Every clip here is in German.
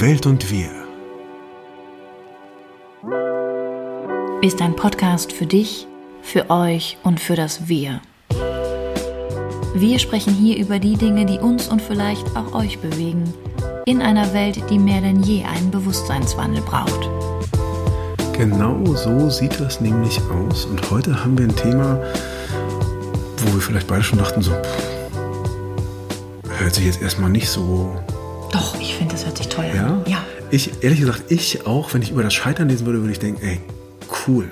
Welt und wir. Ist ein Podcast für dich, für euch und für das Wir. Wir sprechen hier über die Dinge, die uns und vielleicht auch euch bewegen, in einer Welt, die mehr denn je einen Bewusstseinswandel braucht. Genau so sieht das nämlich aus. Und heute haben wir ein Thema, wo wir vielleicht beide schon dachten, so, pff, hört sich jetzt erstmal nicht so. Sich toll Ja? an. Ja. Ich, ehrlich gesagt, ich auch, wenn ich über das Scheitern lesen würde, würde ich denken, ey, cool.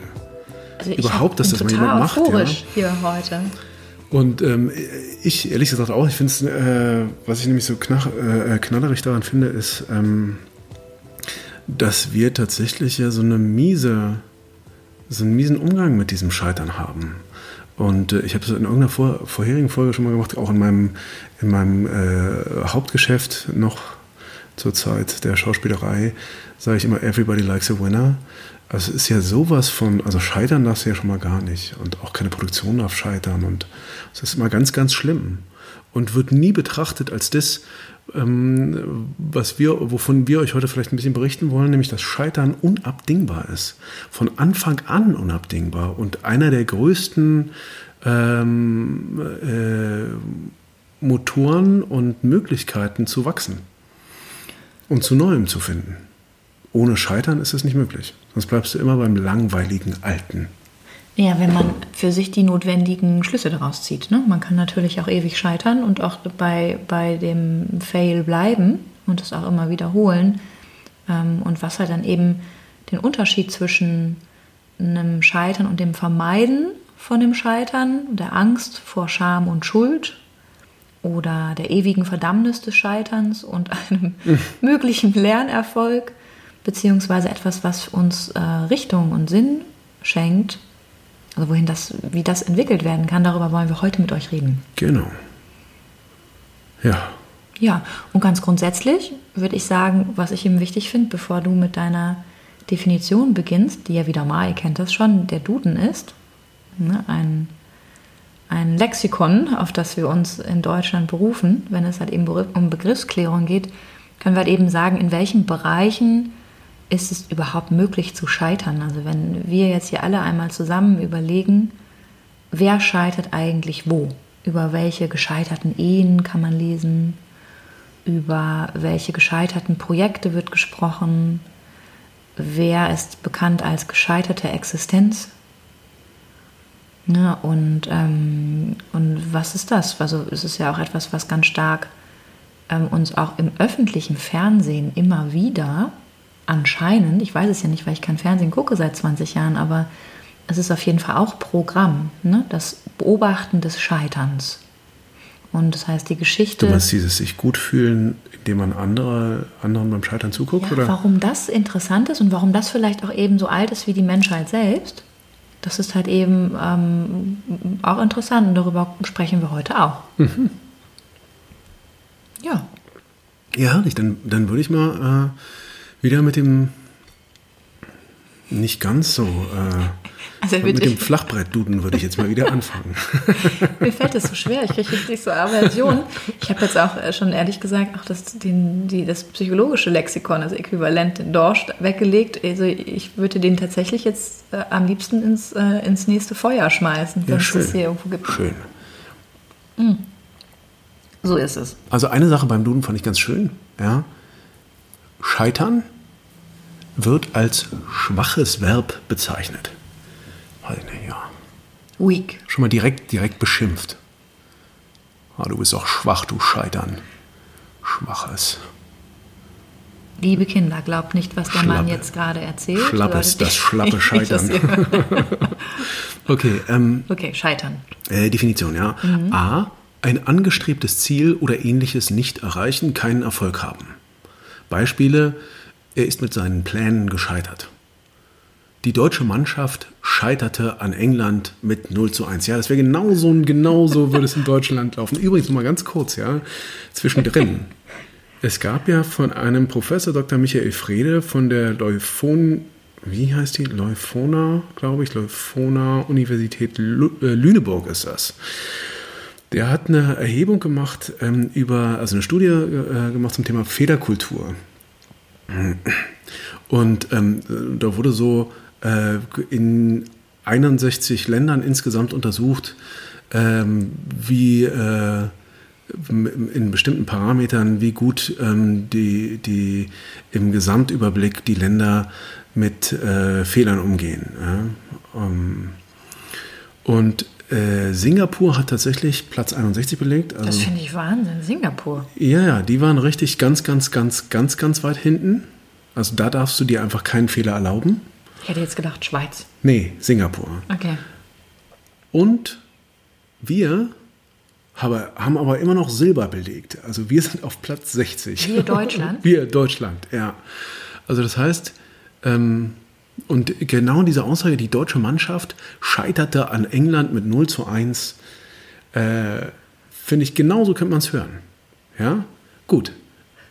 Also Überhaupt, dass das mal jemand macht, ja. hier heute. Und ähm, ich, ehrlich gesagt auch, ich finde es, äh, was ich nämlich so knach, äh, knallerig daran finde, ist, ähm, dass wir tatsächlich ja so eine miese, so einen miesen Umgang mit diesem Scheitern haben. Und äh, ich habe es in irgendeiner vor, vorherigen Folge schon mal gemacht, auch in meinem, in meinem äh, Hauptgeschäft noch zur Zeit der Schauspielerei, sage ich immer, everybody likes a winner. Also es ist ja sowas von, also scheitern darfst du ja schon mal gar nicht. Und auch keine Produktion darf scheitern. Und es ist immer ganz, ganz schlimm. Und wird nie betrachtet als das, ähm, was wir, wovon wir euch heute vielleicht ein bisschen berichten wollen, nämlich dass Scheitern unabdingbar ist. Von Anfang an unabdingbar. Und einer der größten ähm, äh, Motoren und Möglichkeiten zu wachsen und zu Neuem zu finden. Ohne Scheitern ist es nicht möglich. Sonst bleibst du immer beim langweiligen Alten. Ja, wenn man für sich die notwendigen Schlüsse daraus zieht. Ne? Man kann natürlich auch ewig scheitern und auch bei, bei dem Fail bleiben und es auch immer wiederholen. Ähm, und was halt dann eben den Unterschied zwischen einem Scheitern und dem Vermeiden von dem Scheitern, der Angst vor Scham und Schuld oder der ewigen Verdammnis des Scheiterns und einem möglichen Lernerfolg, beziehungsweise etwas, was uns äh, Richtung und Sinn schenkt, also wohin das, wie das entwickelt werden kann, darüber wollen wir heute mit euch reden. Genau. Ja. Ja, und ganz grundsätzlich würde ich sagen, was ich eben wichtig finde, bevor du mit deiner Definition beginnst, die ja wieder mal, ihr kennt das schon, der Duden ist, ne, ein, ein Lexikon, auf das wir uns in Deutschland berufen, wenn es halt eben um Begriffsklärung geht, können wir halt eben sagen, in welchen Bereichen ist es überhaupt möglich zu scheitern. Also wenn wir jetzt hier alle einmal zusammen überlegen, wer scheitert eigentlich wo? Über welche gescheiterten Ehen kann man lesen? Über welche gescheiterten Projekte wird gesprochen? Wer ist bekannt als gescheiterte Existenz? Ne, und, ähm, und was ist das? Also es ist ja auch etwas, was ganz stark ähm, uns auch im öffentlichen Fernsehen immer wieder anscheinend, ich weiß es ja nicht, weil ich kein Fernsehen gucke seit 20 Jahren, aber es ist auf jeden Fall auch Programm, ne? das Beobachten des Scheiterns. Und das heißt, die Geschichte. Du meinst dieses sich gut fühlen, indem man andere, anderen beim Scheitern zuguckt? Ja, oder? warum das interessant ist und warum das vielleicht auch eben so alt ist wie die Menschheit selbst, das ist halt eben ähm, auch interessant und darüber sprechen wir heute auch. Mhm. Ja, Ja, herrlich. Dann, dann würde ich mal äh, wieder mit dem nicht ganz so äh, Also mit dem Flachbrett-Duden würde ich jetzt mal wieder anfangen. mir fällt das so schwer. Ich kriege richtig so Aversion. Ich habe jetzt auch äh, schon ehrlich gesagt auch das, den, die, das psychologische Lexikon, also Äquivalent, den Dorsch weggelegt. Also ich würde den tatsächlich jetzt äh, am liebsten ins, äh, ins nächste Feuer schmeißen, wenn Ja, es das hier irgendwo gibt. Schön. So ist es. Also eine Sache beim Duden fand ich ganz schön. Ja. Scheitern wird als schwaches Verb bezeichnet. Weiß nicht, ja. Weak. Schon mal direkt, direkt beschimpft. Ah, du bist auch schwach, du Scheitern. Schwaches. Liebe Kinder, glaubt nicht, was der Mann Schlappe. jetzt gerade erzählt. Schlappes, das schlappe Scheitern. Okay, ähm, okay, scheitern. Äh, Definition, ja. A. Ein angestrebtes Ziel oder ähnliches nicht erreichen, keinen Erfolg haben. Beispiele: Er ist mit seinen Plänen gescheitert. Die deutsche Mannschaft scheiterte an England mit 0 zu 1. Ja, das wäre genauso, genauso würde es in Deutschland laufen. Übrigens mal ganz kurz, ja, zwischendrin. Es gab ja von einem Professor Dr. Michael Frede von der Leuphon, wie heißt die? Leuphona, glaube ich, Leuphona Universität äh, Lüneburg ist das. Der hat eine Erhebung gemacht ähm, über, also eine Studie äh, gemacht zum Thema Federkultur. Und ähm, da wurde so in 61 Ländern insgesamt untersucht, ähm, wie äh, in bestimmten Parametern, wie gut ähm, die, die im Gesamtüberblick die Länder mit äh, Fehlern umgehen. Um, und äh, Singapur hat tatsächlich Platz 61 belegt. Also, das finde ich Wahnsinn, Singapur. Ja, ja, die waren richtig ganz, ganz, ganz, ganz, ganz weit hinten. Also da darfst du dir einfach keinen Fehler erlauben. Ich hätte jetzt gedacht Schweiz. Nee, Singapur. Okay. Und wir haben aber immer noch Silber belegt. Also wir sind auf Platz 60. Wir Deutschland? Wir Deutschland, ja. Also das heißt, ähm, und genau diese Aussage, die deutsche Mannschaft scheiterte an England mit 0 zu 1, äh, finde ich, genauso könnte man es hören. Ja, gut.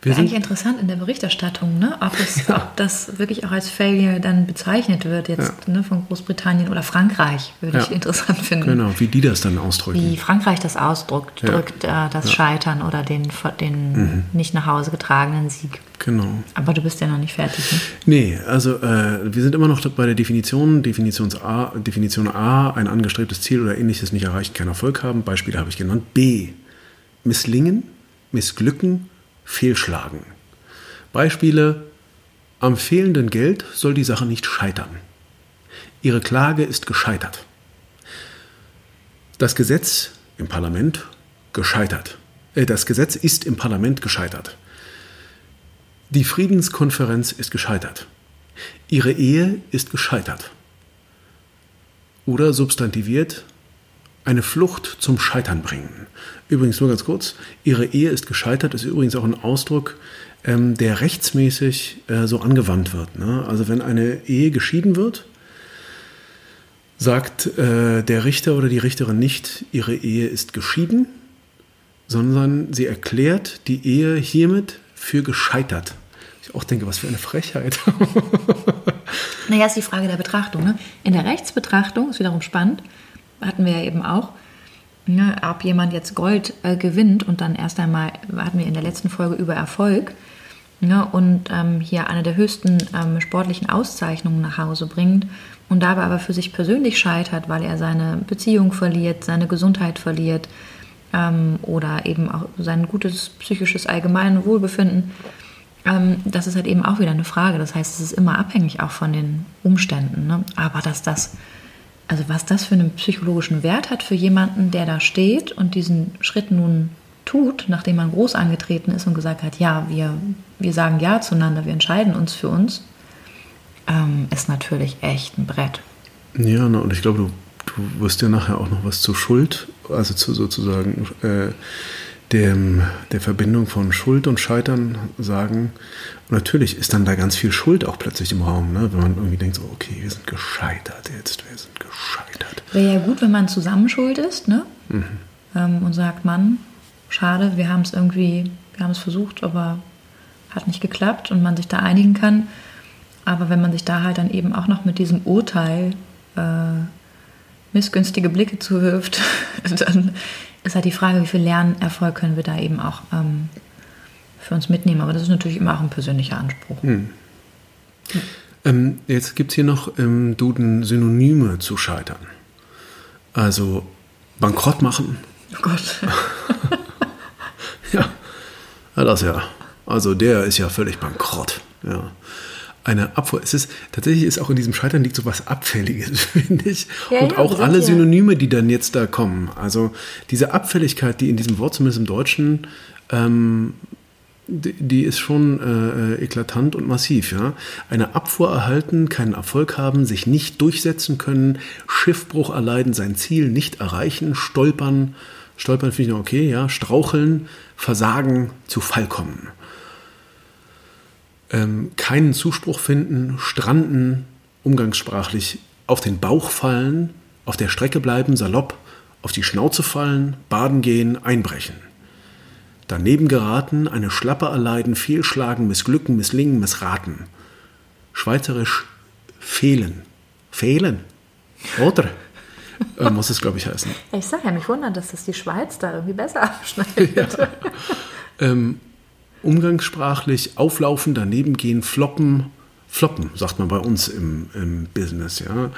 Wir Wäre eigentlich interessant in der Berichterstattung, ne? ob, es, ja. ob das wirklich auch als Failure dann bezeichnet wird, jetzt ja. ne, von Großbritannien oder Frankreich, würde ja. ich interessant finden. Genau, wie die das dann ausdrücken. Wie Frankreich das ausdrückt, drückt äh, das Scheitern oder den, den mhm. nicht nach Hause getragenen Sieg. Genau. Aber du bist ja noch nicht fertig. Ne? Nee, also äh, wir sind immer noch bei der Definition. Definitions A, Definition A, ein angestrebtes Ziel oder ähnliches nicht erreicht, kein Erfolg haben. Beispiele habe ich genannt. B, misslingen, missglücken, fehlschlagen. Beispiele: Am fehlenden Geld soll die Sache nicht scheitern. Ihre Klage ist gescheitert. Das Gesetz im Parlament gescheitert. Äh, das Gesetz ist im Parlament gescheitert. Die Friedenskonferenz ist gescheitert. Ihre Ehe ist gescheitert. Oder substantiviert, eine Flucht zum Scheitern bringen. Übrigens nur ganz kurz, ihre Ehe ist gescheitert, ist übrigens auch ein Ausdruck, ähm, der rechtsmäßig äh, so angewandt wird. Ne? Also wenn eine Ehe geschieden wird, sagt äh, der Richter oder die Richterin nicht, ihre Ehe ist geschieden, sondern sie erklärt die Ehe hiermit für gescheitert. Ich auch denke, was für eine Frechheit. naja, ist die Frage der Betrachtung. Ne? In der Rechtsbetrachtung ist wiederum spannend, hatten wir ja eben auch, ne, ob jemand jetzt Gold äh, gewinnt und dann erst einmal, hatten wir in der letzten Folge über Erfolg, ne, und ähm, hier eine der höchsten ähm, sportlichen Auszeichnungen nach Hause bringt und dabei aber für sich persönlich scheitert, weil er seine Beziehung verliert, seine Gesundheit verliert ähm, oder eben auch sein gutes psychisches allgemeines Wohlbefinden. Ähm, das ist halt eben auch wieder eine Frage. Das heißt, es ist immer abhängig auch von den Umständen. Ne? Aber dass das also was das für einen psychologischen Wert hat für jemanden, der da steht und diesen Schritt nun tut, nachdem man groß angetreten ist und gesagt hat, ja, wir, wir sagen ja zueinander, wir entscheiden uns für uns, ähm, ist natürlich echt ein Brett. Ja, und ich glaube, du, du wirst ja nachher auch noch was zur Schuld, also zu sozusagen äh, dem, der Verbindung von Schuld und Scheitern sagen. Und natürlich ist dann da ganz viel Schuld auch plötzlich im Raum, ne? wenn man irgendwie denkt, so, okay, wir sind gescheitert jetzt, wir sind gescheitert. Wäre ja gut, wenn man zusammen schuld ist ne? Mhm. Ähm, und sagt, Mann, schade, wir haben es irgendwie, wir haben es versucht, aber hat nicht geklappt und man sich da einigen kann. Aber wenn man sich da halt dann eben auch noch mit diesem Urteil äh, missgünstige Blicke zuwirft, dann ist halt die Frage, wie viel Lernerfolg können wir da eben auch ähm, für uns mitnehmen. Aber das ist natürlich immer auch ein persönlicher Anspruch. Hm. Ja. Ähm, jetzt gibt es hier noch im Duden Synonyme zu scheitern. Also bankrott machen. Oh Gott. ja, ja, das ja. Also der ist ja völlig bankrott. Ja eine Abfuhr. Es ist tatsächlich ist auch in diesem Scheitern liegt so was Abfälliges, finde ich. Ja, und ja, auch alle Synonyme, die dann jetzt da kommen. Also diese Abfälligkeit, die in diesem Wort zumindest im Deutschen ähm, die, die, ist schon äh, eklatant und massiv. Ja? Eine Abfuhr erhalten, keinen Erfolg haben, sich nicht durchsetzen können, Schiffbruch erleiden, sein Ziel nicht erreichen, stolpern, stolpern finde ich noch okay, ja, straucheln, versagen, zu Fall kommen ähm, keinen Zuspruch finden, stranden, umgangssprachlich auf den Bauch fallen, auf der Strecke bleiben, salopp, auf die Schnauze fallen, baden gehen, einbrechen. Daneben geraten, eine Schlappe erleiden, fehlschlagen, missglücken, misslingen, missraten. Schweizerisch fehlen. Fehlen. Oder? äh, muss es, glaube ich, heißen. Ich sage ja, mich wundert, dass das die Schweiz da irgendwie besser abschneidet. Ja. Ähm, umgangssprachlich auflaufen, daneben gehen, floppen, floppen, sagt man bei uns im, im Business, ja.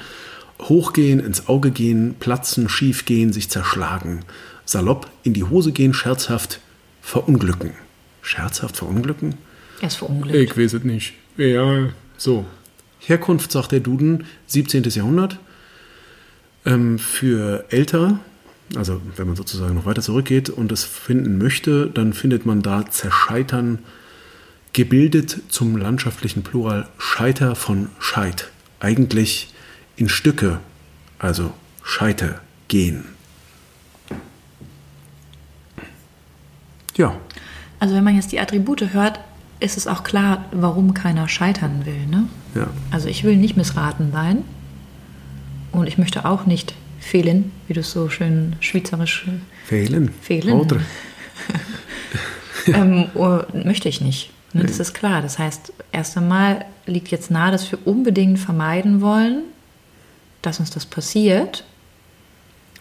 Hochgehen, ins Auge gehen, platzen, schief gehen, sich zerschlagen. Salopp, in die Hose gehen, scherzhaft, verunglücken. Scherzhaft verunglücken? Er ist verunglückt. Ich weiß es nicht. Ja, so. Herkunft, sagt der Duden, 17. Jahrhundert. Ähm, für älter, also wenn man sozusagen noch weiter zurückgeht und es finden möchte, dann findet man da zerscheitern, gebildet zum landschaftlichen Plural Scheiter von Scheit. Eigentlich in Stücke, also Scheite gehen. Ja. Also wenn man jetzt die Attribute hört, ist es auch klar, warum keiner scheitern will. Ne? Ja. Also ich will nicht missraten sein und ich möchte auch nicht fehlen, wie du es so schön schweizerisch Fehlen. Fehlen. Oder? ähm, oh, möchte ich nicht. Ne? Das ist klar. Das heißt, erst einmal liegt jetzt nahe, dass wir unbedingt vermeiden wollen, dass uns das passiert.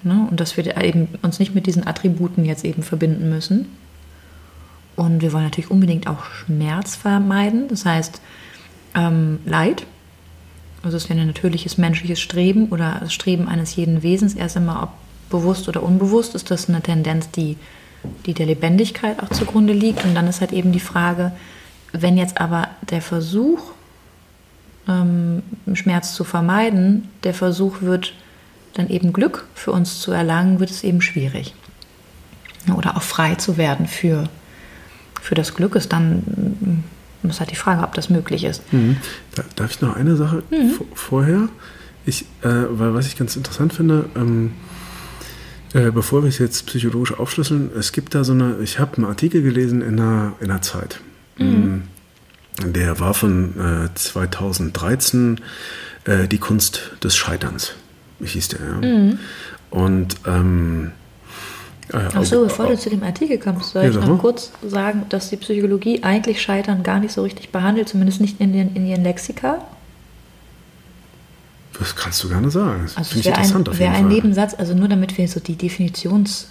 Ne? Und dass wir eben uns nicht mit diesen Attributen jetzt eben verbinden müssen. Und wir wollen natürlich unbedingt auch Schmerz vermeiden, das heißt ähm, Leid. Also es ist ja ein natürliches menschliches Streben oder das Streben eines jeden Wesens. Erst einmal, ob bewusst oder unbewusst, ist das eine Tendenz, die, die der Lebendigkeit auch zugrunde liegt. Und dann ist halt eben die Frage, wenn jetzt aber der Versuch, ähm, Schmerz zu vermeiden, der Versuch wird, dann eben Glück für uns zu erlangen, wird es eben schwierig. Oder auch frei zu werden für für das Glück ist, dann ist halt die Frage, ob das möglich ist. Mhm. Darf ich noch eine Sache mhm. vorher? Ich, äh, weil was ich ganz interessant finde, ähm, äh, bevor wir es jetzt psychologisch aufschlüsseln, es gibt da so eine, ich habe einen Artikel gelesen in der, in der Zeit. Mhm. Mm, der war von äh, 2013, äh, Die Kunst des Scheiterns, hieß der, ja. Mhm. Und ähm, Ach so, bevor du zu dem Artikel kommst, soll ja, ich noch kurz sagen, dass die Psychologie eigentlich Scheitern gar nicht so richtig behandelt, zumindest nicht in, den, in ihren Lexika. Das kannst du gerne sagen. Das also finde ich interessant ein, Wäre ein Nebensatz, also nur damit wir so die Definitions,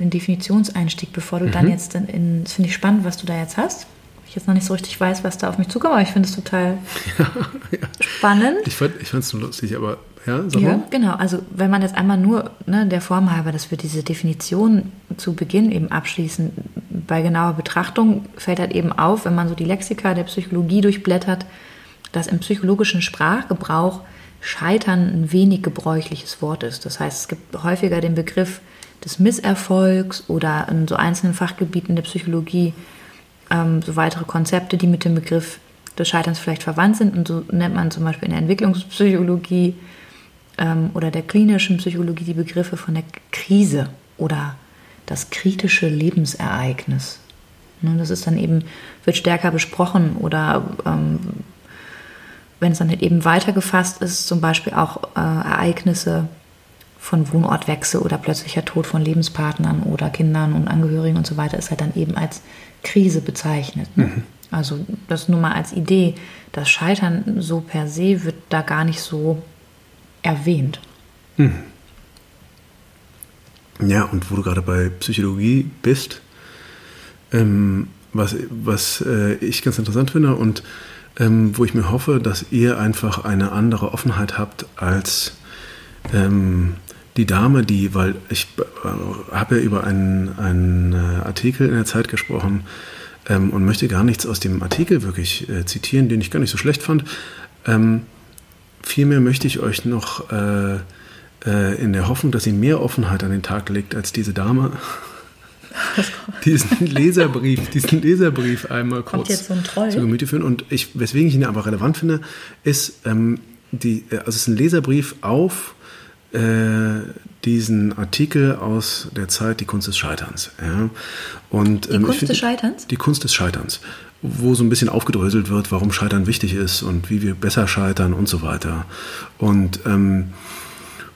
den Definitionseinstieg, bevor du mhm. dann jetzt in, in das finde ich spannend, was du da jetzt hast. Ich jetzt noch nicht so richtig weiß, was da auf mich zukommt, aber ich finde es total ja, ja. spannend. Ich fand es nur lustig, aber ja, ja genau. Also wenn man jetzt einmal nur ne, der Form halber, dass wir diese Definition zu Beginn eben abschließen, bei genauer Betrachtung fällt halt eben auf, wenn man so die Lexika der Psychologie durchblättert, dass im psychologischen Sprachgebrauch Scheitern ein wenig gebräuchliches Wort ist. Das heißt, es gibt häufiger den Begriff des Misserfolgs oder in so einzelnen Fachgebieten der Psychologie ähm, so weitere Konzepte, die mit dem Begriff des Scheiterns vielleicht verwandt sind. Und so nennt man zum Beispiel in der Entwicklungspsychologie ähm, oder der klinischen Psychologie die Begriffe von der Krise oder das kritische Lebensereignis. Ne, das ist dann eben, wird stärker besprochen oder ähm, wenn es dann halt eben weitergefasst ist, zum Beispiel auch äh, Ereignisse von Wohnortwechsel oder plötzlicher Tod von Lebenspartnern oder Kindern und Angehörigen und so weiter, ist halt dann eben als Krise bezeichnet. Ne? Mhm. Also das nur mal als Idee. Das Scheitern so per se wird da gar nicht so erwähnt. Hm. Ja, und wo du gerade bei Psychologie bist, ähm, was, was äh, ich ganz interessant finde und ähm, wo ich mir hoffe, dass ihr einfach eine andere Offenheit habt als ähm, die Dame, die, weil ich äh, habe ja über einen, einen äh, Artikel in der Zeit gesprochen ähm, und möchte gar nichts aus dem Artikel wirklich äh, zitieren, den ich gar nicht so schlecht fand. Vielmehr möchte ich euch noch äh, äh, in der Hoffnung, dass sie mehr Offenheit an den Tag legt als diese Dame, diesen Leserbrief, diesen Leserbrief einmal kurz so zu Gemüte führen. Und ich, weswegen ich ihn aber relevant finde, ist, ähm, die, äh, also es ist ein Leserbrief auf äh, diesen Artikel aus der Zeit Die Kunst des Scheiterns. Ja. Und, ähm, die Kunst des Scheiterns? Die Kunst des Scheiterns wo so ein bisschen aufgedröselt wird, warum Scheitern wichtig ist und wie wir besser scheitern und so weiter. Und, ähm,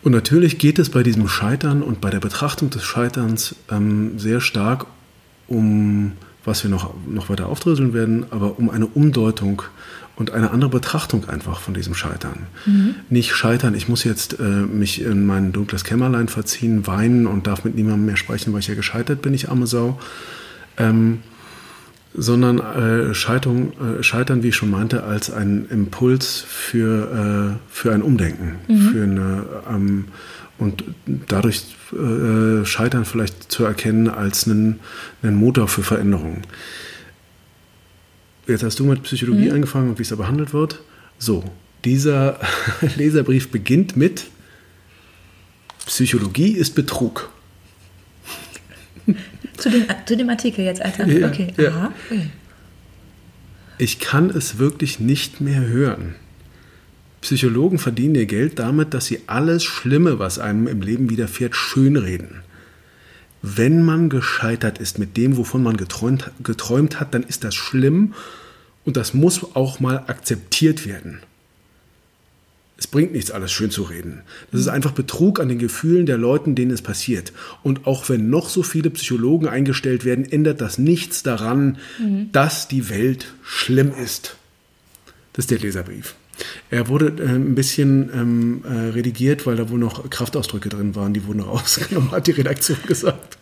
und natürlich geht es bei diesem Scheitern und bei der Betrachtung des Scheiterns ähm, sehr stark um, was wir noch, noch weiter aufdröseln werden, aber um eine Umdeutung und eine andere Betrachtung einfach von diesem Scheitern. Mhm. Nicht scheitern, ich muss jetzt äh, mich in mein dunkles Kämmerlein verziehen, weinen und darf mit niemandem mehr sprechen, weil ich ja gescheitert bin, ich arme Sau. Ähm, sondern äh, Scheiterung, äh, Scheitern, wie ich schon meinte, als ein Impuls für, äh, für ein Umdenken, mhm. für eine, ähm, und dadurch äh, Scheitern vielleicht zu erkennen als einen, einen Motor für Veränderungen. Jetzt hast du mit Psychologie mhm. angefangen und wie es da behandelt wird. So, dieser Leserbrief beginnt mit Psychologie ist Betrug. Zu dem, zu dem Artikel jetzt, Alter. Ja, okay. Ja. Aha. Okay. Ich kann es wirklich nicht mehr hören. Psychologen verdienen ihr Geld damit, dass sie alles Schlimme, was einem im Leben widerfährt, schönreden. Wenn man gescheitert ist mit dem, wovon man geträumt, geträumt hat, dann ist das schlimm und das muss auch mal akzeptiert werden. Es bringt nichts, alles schön zu reden. Das ist einfach Betrug an den Gefühlen der Leuten, denen es passiert. Und auch wenn noch so viele Psychologen eingestellt werden, ändert das nichts daran, mhm. dass die Welt schlimm ist. Das ist der Leserbrief. Er wurde äh, ein bisschen ähm, äh, redigiert, weil da wohl noch Kraftausdrücke drin waren, die wurden rausgenommen, hat die Redaktion gesagt.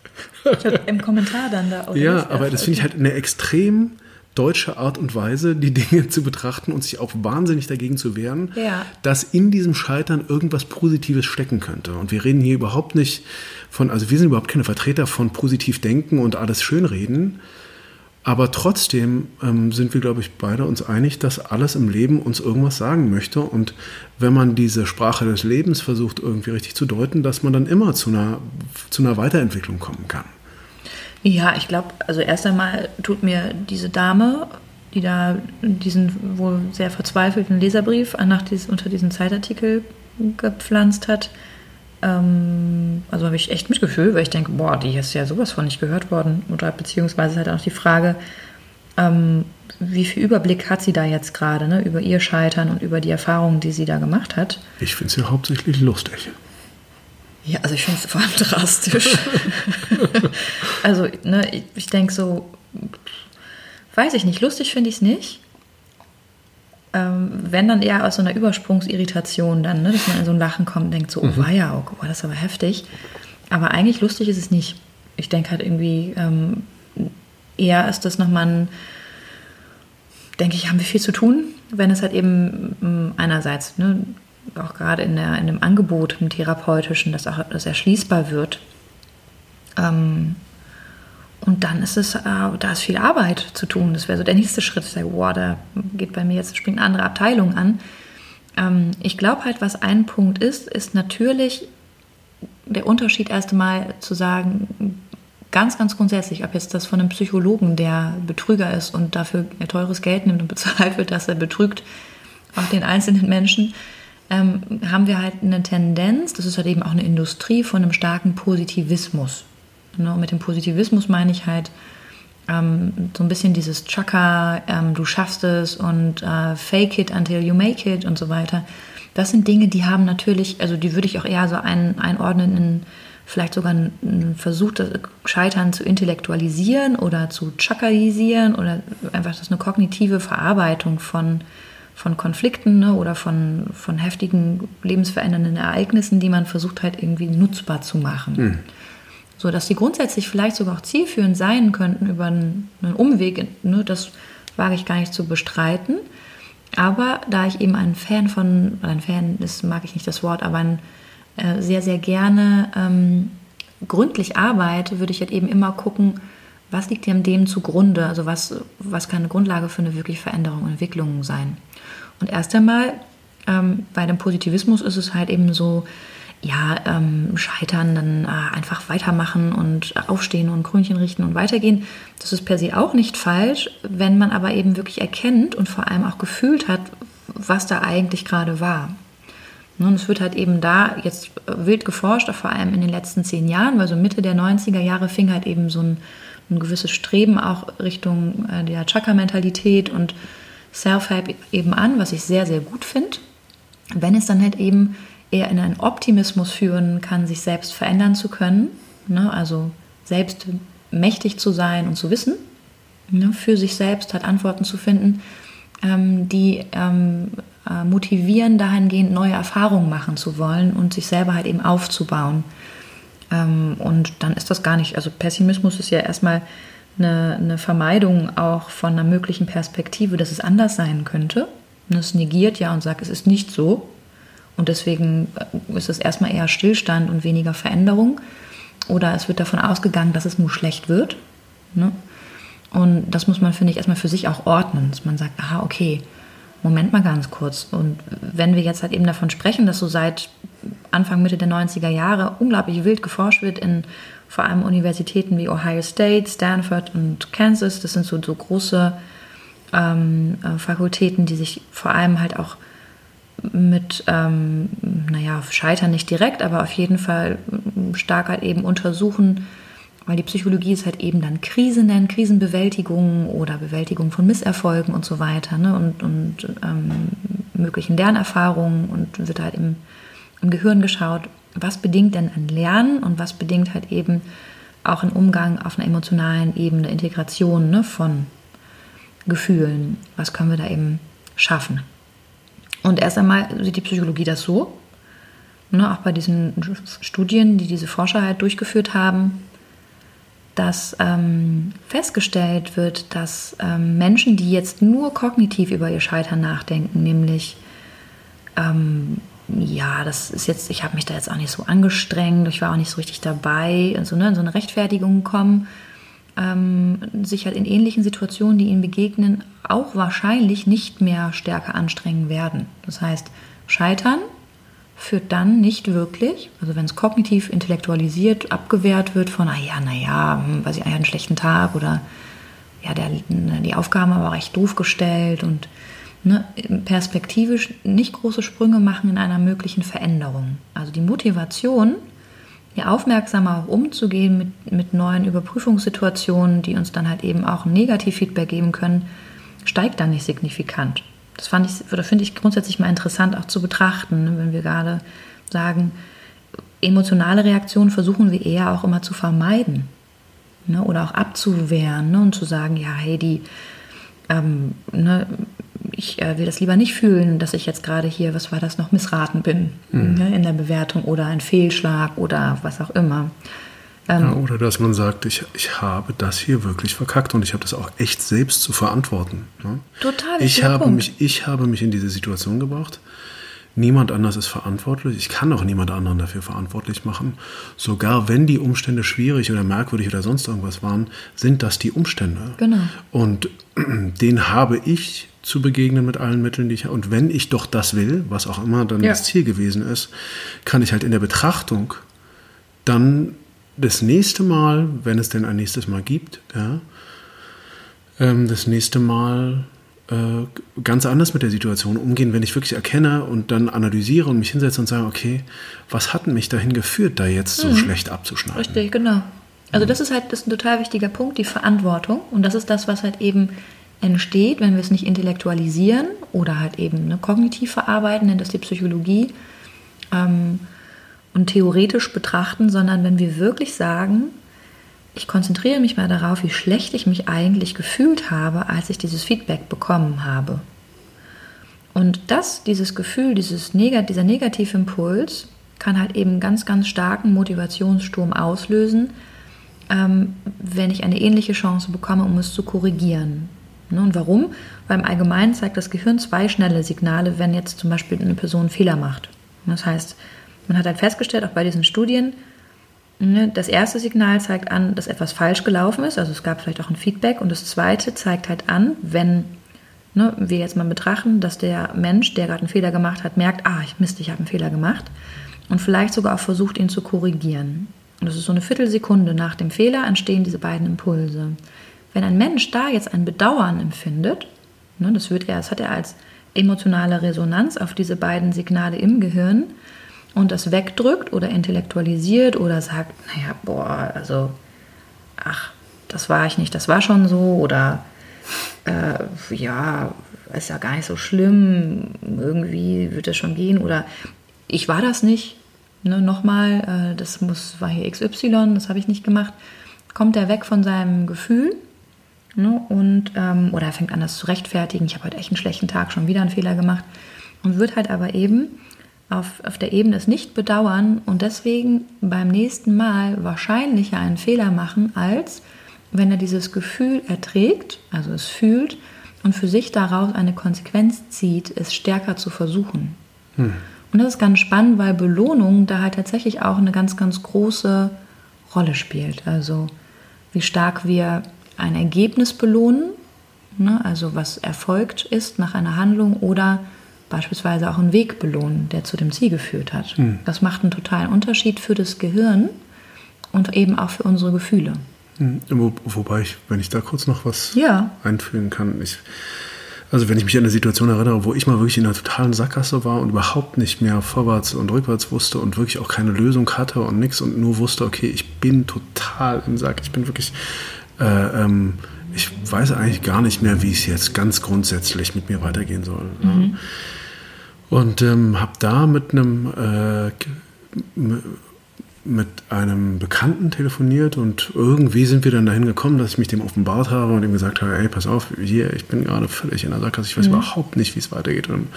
Im Kommentar dann da. Oder ja, aber das finde ich halt eine extrem deutsche Art und Weise, die Dinge zu betrachten und sich auch wahnsinnig dagegen zu wehren, ja. dass in diesem Scheitern irgendwas Positives stecken könnte. Und wir reden hier überhaupt nicht von, also wir sind überhaupt keine Vertreter von positiv denken und alles schönreden. Aber trotzdem ähm, sind wir, glaube ich, beide uns einig, dass alles im Leben uns irgendwas sagen möchte. Und wenn man diese Sprache des Lebens versucht, irgendwie richtig zu deuten, dass man dann immer zu einer, zu einer Weiterentwicklung kommen kann. Ja, ich glaube, also erst einmal tut mir diese Dame, die da diesen wohl sehr verzweifelten Leserbrief nach dies, unter diesen Zeitartikel gepflanzt hat, ähm, also habe ich echt Mitgefühl, weil ich denke, boah, die ist ja sowas von nicht gehört worden. Oder beziehungsweise halt auch die Frage, ähm, wie viel Überblick hat sie da jetzt gerade ne, über ihr Scheitern und über die Erfahrungen, die sie da gemacht hat? Ich finde es ja hauptsächlich lustig. Ja, also ich finde es vor allem drastisch. also, ne, ich, ich denke so, weiß ich nicht, lustig finde ich es nicht. Ähm, wenn dann eher aus so einer Übersprungsirritation dann, ne, dass man in so ein Lachen kommt und denkt so, oh mhm. weia, oh, das ist aber heftig. Aber eigentlich lustig ist es nicht. Ich denke halt irgendwie, ähm, eher ist das nochmal ein, denke ich, haben wir viel zu tun, wenn es halt eben ähm, einerseits ne, auch gerade in, der, in dem Angebot im Therapeutischen, dass auch das erschließbar wird. Ähm, und dann ist es, äh, da ist viel Arbeit zu tun. Das wäre so der nächste Schritt. Ich sage, wow, da geht bei mir jetzt, springt eine andere Abteilung an. Ähm, ich glaube halt, was ein Punkt ist, ist natürlich der Unterschied erst einmal zu sagen, ganz, ganz grundsätzlich, ob jetzt das von einem Psychologen, der Betrüger ist und dafür teures Geld nimmt und bezahlt wird, dass er betrügt, auch den einzelnen Menschen, ähm, haben wir halt eine Tendenz, das ist halt eben auch eine Industrie von einem starken Positivismus. Ne? Und mit dem Positivismus meine ich halt ähm, so ein bisschen dieses Chaka, ähm, du schaffst es und äh, fake it until you make it und so weiter. Das sind Dinge, die haben natürlich, also die würde ich auch eher so ein, einordnen in vielleicht sogar einen Versuch, das Scheitern zu intellektualisieren oder zu chakalisieren oder einfach das ist eine kognitive Verarbeitung von von Konflikten ne, oder von, von heftigen lebensverändernden Ereignissen, die man versucht halt irgendwie nutzbar zu machen. Mhm. So dass die grundsätzlich vielleicht sogar auch zielführend sein könnten über einen, einen Umweg, ne, das wage ich gar nicht zu bestreiten. Aber da ich eben ein Fan von, ein Fan ist, mag ich nicht das Wort, aber ein äh, sehr, sehr gerne ähm, gründlich arbeite, würde ich halt eben immer gucken, was liegt dem zugrunde? Also was, was kann eine Grundlage für eine wirkliche Veränderung und Entwicklung sein? Und erst einmal ähm, bei dem Positivismus ist es halt eben so, ja, ähm, scheitern, dann äh, einfach weitermachen und aufstehen und Krönchen richten und weitergehen. Das ist per se auch nicht falsch, wenn man aber eben wirklich erkennt und vor allem auch gefühlt hat, was da eigentlich gerade war. Und es wird halt eben da jetzt wild geforscht, vor allem in den letzten zehn Jahren, weil so Mitte der 90er Jahre fing halt eben so ein, ein gewisses Streben auch Richtung äh, der Chakra-Mentalität und Self-Help eben an, was ich sehr, sehr gut finde. Wenn es dann halt eben eher in einen Optimismus führen kann, sich selbst verändern zu können, ne? also selbst mächtig zu sein und zu wissen, ne? für sich selbst halt Antworten zu finden, ähm, die ähm, äh, motivieren, dahingehend neue Erfahrungen machen zu wollen und sich selber halt eben aufzubauen. Ähm, und dann ist das gar nicht, also Pessimismus ist ja erstmal eine, eine Vermeidung auch von einer möglichen Perspektive, dass es anders sein könnte. Und es negiert ja und sagt, es ist nicht so. Und deswegen äh, ist es erstmal eher Stillstand und weniger Veränderung. Oder es wird davon ausgegangen, dass es nur schlecht wird. Ne? Und das muss man, finde ich, erstmal für sich auch ordnen, dass man sagt, aha, okay, Moment mal ganz kurz. Und wenn wir jetzt halt eben davon sprechen, dass so seit Anfang, Mitte der 90er Jahre unglaublich wild geforscht wird in vor allem Universitäten wie Ohio State, Stanford und Kansas, das sind so, so große ähm, äh, Fakultäten, die sich vor allem halt auch mit, ähm, naja, Scheitern nicht direkt, aber auf jeden Fall stark halt eben untersuchen, weil die Psychologie ist halt eben dann Krise nennen, Krisenbewältigung oder Bewältigung von Misserfolgen und so weiter ne? und, und ähm, möglichen Lernerfahrungen und wird halt im, im Gehirn geschaut, was bedingt denn ein Lernen und was bedingt halt eben auch ein Umgang auf einer emotionalen Ebene, Integration ne, von Gefühlen, was können wir da eben schaffen. Und erst einmal sieht die Psychologie das so, ne, auch bei diesen Studien, die diese Forscher halt durchgeführt haben, dass ähm, festgestellt wird, dass ähm, Menschen, die jetzt nur kognitiv über ihr Scheitern nachdenken, nämlich ähm, ja, das ist jetzt, ich habe mich da jetzt auch nicht so angestrengt, ich war auch nicht so richtig dabei, also ne, in so eine Rechtfertigung kommen, ähm, sich halt in ähnlichen Situationen, die ihnen begegnen, auch wahrscheinlich nicht mehr stärker anstrengen werden. Das heißt, Scheitern führt dann nicht wirklich, also wenn es kognitiv intellektualisiert abgewehrt wird von, ah ja, naja, hm, weiß ich, einen schlechten Tag oder ja, der, die Aufgaben aber recht doof gestellt und ne, perspektivisch nicht große Sprünge machen in einer möglichen Veränderung. Also die Motivation, hier aufmerksamer auch umzugehen mit, mit neuen Überprüfungssituationen, die uns dann halt eben auch ein Negativfeedback geben können, steigt dann nicht signifikant. Das fand ich, oder finde ich grundsätzlich mal interessant auch zu betrachten, ne, wenn wir gerade sagen, emotionale Reaktionen versuchen wir eher auch immer zu vermeiden ne, oder auch abzuwehren ne, und zu sagen, ja, hey, die, ähm, ne, ich äh, will das lieber nicht fühlen, dass ich jetzt gerade hier, was war das noch, missraten bin mhm. ne, in der Bewertung oder ein Fehlschlag oder was auch immer. Ähm, ja, oder dass man sagt, ich, ich habe das hier wirklich verkackt und ich habe das auch echt selbst zu verantworten. Ne? Total. Ich habe, mich, ich habe mich in diese Situation gebracht. Niemand anders ist verantwortlich. Ich kann auch niemand anderen dafür verantwortlich machen. Sogar wenn die Umstände schwierig oder merkwürdig oder sonst irgendwas waren, sind das die Umstände. Genau. Und den habe ich zu begegnen mit allen Mitteln, die ich habe. Und wenn ich doch das will, was auch immer dann ja. das Ziel gewesen ist, kann ich halt in der Betrachtung dann das nächste Mal, wenn es denn ein nächstes Mal gibt, ja, ähm, das nächste Mal ganz anders mit der Situation umgehen, wenn ich wirklich erkenne und dann analysiere und mich hinsetze und sage, okay, was hat mich dahin geführt, da jetzt so mhm. schlecht abzuschneiden? Richtig, genau. Also das ist halt das ist ein total wichtiger Punkt, die Verantwortung. Und das ist das, was halt eben entsteht, wenn wir es nicht intellektualisieren oder halt eben ne, kognitiv verarbeiten, nennt das die Psychologie. Ähm, und theoretisch betrachten, sondern wenn wir wirklich sagen, ich konzentriere mich mal darauf, wie schlecht ich mich eigentlich gefühlt habe, als ich dieses Feedback bekommen habe. Und das, dieses Gefühl, dieses Negat dieser Negativimpuls, kann halt eben ganz, ganz starken Motivationssturm auslösen, ähm, wenn ich eine ähnliche Chance bekomme, um es zu korrigieren. Ne, und warum? Weil im Allgemeinen zeigt das Gehirn zwei schnelle Signale, wenn jetzt zum Beispiel eine Person Fehler macht. Das heißt, man hat halt festgestellt, auch bei diesen Studien, das erste Signal zeigt an, dass etwas falsch gelaufen ist, also es gab vielleicht auch ein Feedback. Und das zweite zeigt halt an, wenn ne, wir jetzt mal betrachten, dass der Mensch, der gerade einen Fehler gemacht hat, merkt, ah, ich Mist, ich habe einen Fehler gemacht. Und vielleicht sogar auch versucht, ihn zu korrigieren. Und das ist so eine Viertelsekunde nach dem Fehler entstehen diese beiden Impulse. Wenn ein Mensch da jetzt ein Bedauern empfindet, ne, das, wird er, das hat er als emotionale Resonanz auf diese beiden Signale im Gehirn, und das wegdrückt oder intellektualisiert oder sagt, naja, boah, also, ach, das war ich nicht, das war schon so oder äh, ja, ist ja gar nicht so schlimm, irgendwie wird das schon gehen oder ich war das nicht, ne, nochmal, äh, das muss, war hier XY, das habe ich nicht gemacht, kommt er weg von seinem Gefühl ne, und, ähm, oder er fängt an, das zu rechtfertigen, ich habe heute echt einen schlechten Tag, schon wieder einen Fehler gemacht und wird halt aber eben auf, auf der Ebene es nicht bedauern und deswegen beim nächsten Mal wahrscheinlicher einen Fehler machen, als wenn er dieses Gefühl erträgt, also es fühlt und für sich daraus eine Konsequenz zieht, es stärker zu versuchen. Hm. Und das ist ganz spannend, weil Belohnung da halt tatsächlich auch eine ganz, ganz große Rolle spielt. Also wie stark wir ein Ergebnis belohnen, ne, also was erfolgt ist nach einer Handlung oder beispielsweise auch einen Weg belohnen, der zu dem Ziel geführt hat. Hm. Das macht einen totalen Unterschied für das Gehirn und eben auch für unsere Gefühle. Hm. Wo, wobei ich, wenn ich da kurz noch was ja. einfügen kann, ich, also wenn ich mich an eine Situation erinnere, wo ich mal wirklich in einer totalen Sackgasse war und überhaupt nicht mehr vorwärts und rückwärts wusste und wirklich auch keine Lösung hatte und nichts und nur wusste, okay, ich bin total im Sack, ich bin wirklich, äh, ähm, ich weiß eigentlich gar nicht mehr, wie es jetzt ganz grundsätzlich mit mir weitergehen soll. Mhm. Ne? Und ähm, habe da mit einem äh, mit einem Bekannten telefoniert und irgendwie sind wir dann dahin gekommen, dass ich mich dem offenbart habe und ihm gesagt habe, ey, pass auf, hier, ich bin gerade völlig in der Sackgasse, ich weiß mhm. überhaupt nicht, wie es weitergeht. Und,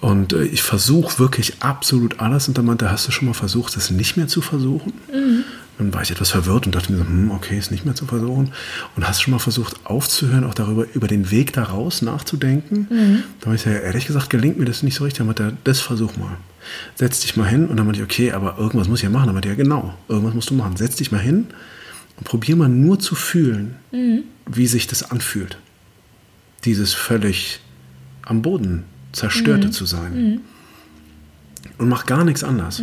und äh, ich versuche wirklich absolut alles. Und dann meinte, hast du schon mal versucht, das nicht mehr zu versuchen? Mhm. Dann war ich etwas verwirrt und dachte mir so, hm, okay, ist nicht mehr zu versuchen. Und hast schon mal versucht aufzuhören, auch darüber, über den Weg daraus nachzudenken? Mhm. Da habe ich ja ehrlich gesagt, gelingt mir das nicht so richtig. Dann meinte er, das versuch mal. Setz dich mal hin. Und dann meinte ich, okay, aber irgendwas muss ich ja machen. Dann meinte er, ja, genau, irgendwas musst du machen. Setz dich mal hin und probier mal nur zu fühlen, mhm. wie sich das anfühlt. Dieses völlig am Boden zerstörte mhm. zu sein. Mhm. Und mach gar nichts anders.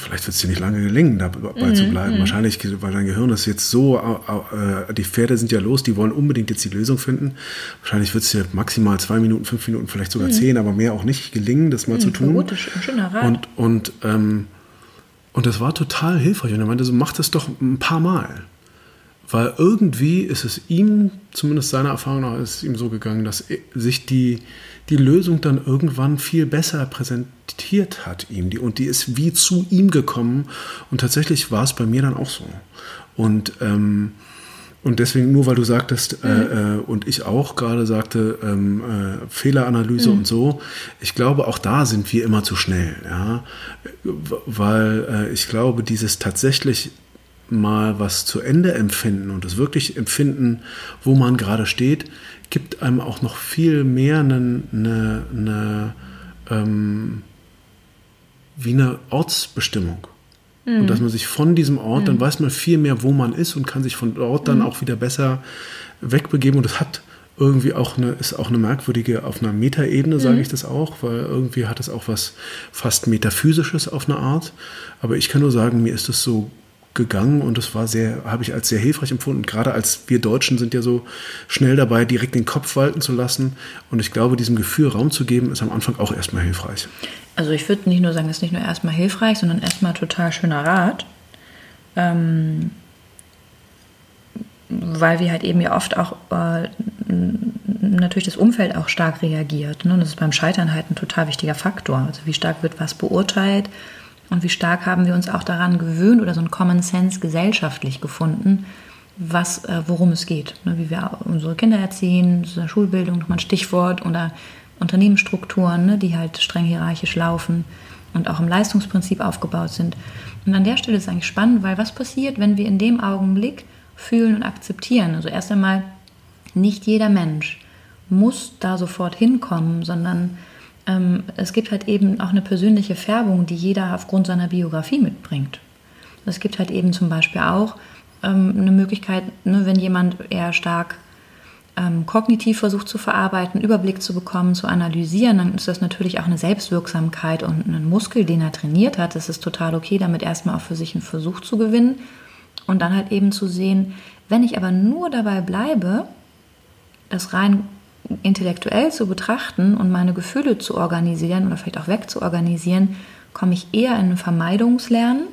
Vielleicht wird es dir nicht lange gelingen, dabei mhm. zu bleiben. Mhm. Wahrscheinlich, weil dein Gehirn ist jetzt so, äh, die Pferde sind ja los, die wollen unbedingt jetzt die Lösung finden. Wahrscheinlich wird es dir maximal zwei Minuten, fünf Minuten, vielleicht sogar mhm. zehn, aber mehr auch nicht gelingen, das mal mhm, zu tun. Ein schöner Rat. Und, und, ähm, und das war total hilfreich. Und er meinte so, mach das doch ein paar Mal. Weil irgendwie ist es ihm, zumindest seiner Erfahrung nach, ist es ihm so gegangen, dass sich die, die Lösung dann irgendwann viel besser präsentiert hat ihm. Die, und die ist wie zu ihm gekommen. Und tatsächlich war es bei mir dann auch so. Und, ähm, und deswegen, nur weil du sagtest, äh, mhm. äh, und ich auch gerade sagte, ähm, äh, Fehleranalyse mhm. und so, ich glaube, auch da sind wir immer zu schnell. Ja? Weil äh, ich glaube, dieses tatsächlich mal was zu Ende empfinden und das wirklich empfinden, wo man gerade steht, gibt einem auch noch viel mehr eine, eine, eine ähm, wie eine Ortsbestimmung. Mhm. Und dass man sich von diesem Ort, mhm. dann weiß man viel mehr, wo man ist und kann sich von dort dann mhm. auch wieder besser wegbegeben. Und das hat irgendwie auch eine, ist auch eine merkwürdige, auf einer Metaebene sage mhm. ich das auch, weil irgendwie hat es auch was fast Metaphysisches auf eine Art. Aber ich kann nur sagen, mir ist es so gegangen und das war sehr, habe ich als sehr hilfreich empfunden. Gerade als wir Deutschen sind ja so schnell dabei, direkt den Kopf walten zu lassen. Und ich glaube, diesem Gefühl Raum zu geben, ist am Anfang auch erstmal hilfreich. Also ich würde nicht nur sagen, es ist nicht nur erstmal hilfreich, sondern erstmal total schöner Rat. Ähm, weil wir halt eben ja oft auch äh, natürlich das Umfeld auch stark reagiert. Ne? Und das ist beim Scheitern halt ein total wichtiger Faktor. Also wie stark wird was beurteilt, und wie stark haben wir uns auch daran gewöhnt oder so ein Common Sense gesellschaftlich gefunden, was, äh, worum es geht. Ne, wie wir unsere Kinder erziehen, Schulbildung, nochmal ein Stichwort, oder Unternehmensstrukturen, ne, die halt streng hierarchisch laufen und auch im Leistungsprinzip aufgebaut sind. Und an der Stelle ist es eigentlich spannend, weil was passiert, wenn wir in dem Augenblick fühlen und akzeptieren? Also erst einmal, nicht jeder Mensch muss da sofort hinkommen, sondern ähm, es gibt halt eben auch eine persönliche Färbung, die jeder aufgrund seiner Biografie mitbringt. Es gibt halt eben zum Beispiel auch ähm, eine Möglichkeit, ne, wenn jemand eher stark ähm, kognitiv versucht zu verarbeiten, Überblick zu bekommen, zu analysieren, dann ist das natürlich auch eine Selbstwirksamkeit und ein Muskel, den er trainiert hat. Das ist total okay, damit erstmal auch für sich einen Versuch zu gewinnen und dann halt eben zu sehen, wenn ich aber nur dabei bleibe, das rein intellektuell zu betrachten und meine Gefühle zu organisieren oder vielleicht auch wegzuorganisieren, komme ich eher in ein Vermeidungslernen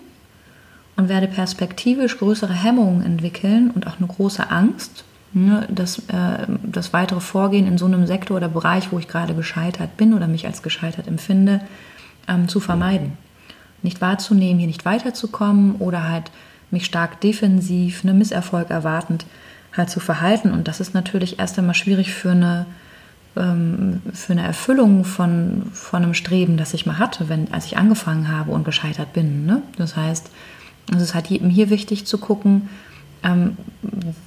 und werde perspektivisch größere Hemmungen entwickeln und auch eine große Angst, ne, das, äh, das weitere Vorgehen in so einem Sektor oder Bereich, wo ich gerade gescheitert bin oder mich als gescheitert empfinde, ähm, zu vermeiden. Nicht wahrzunehmen, hier nicht weiterzukommen oder halt mich stark defensiv, einen Misserfolg erwartend halt zu verhalten. Und das ist natürlich erst einmal schwierig für eine, ähm, für eine Erfüllung von, von einem Streben, das ich mal hatte, wenn, als ich angefangen habe und gescheitert bin. Ne? Das heißt, es ist halt eben hier wichtig zu gucken, ähm,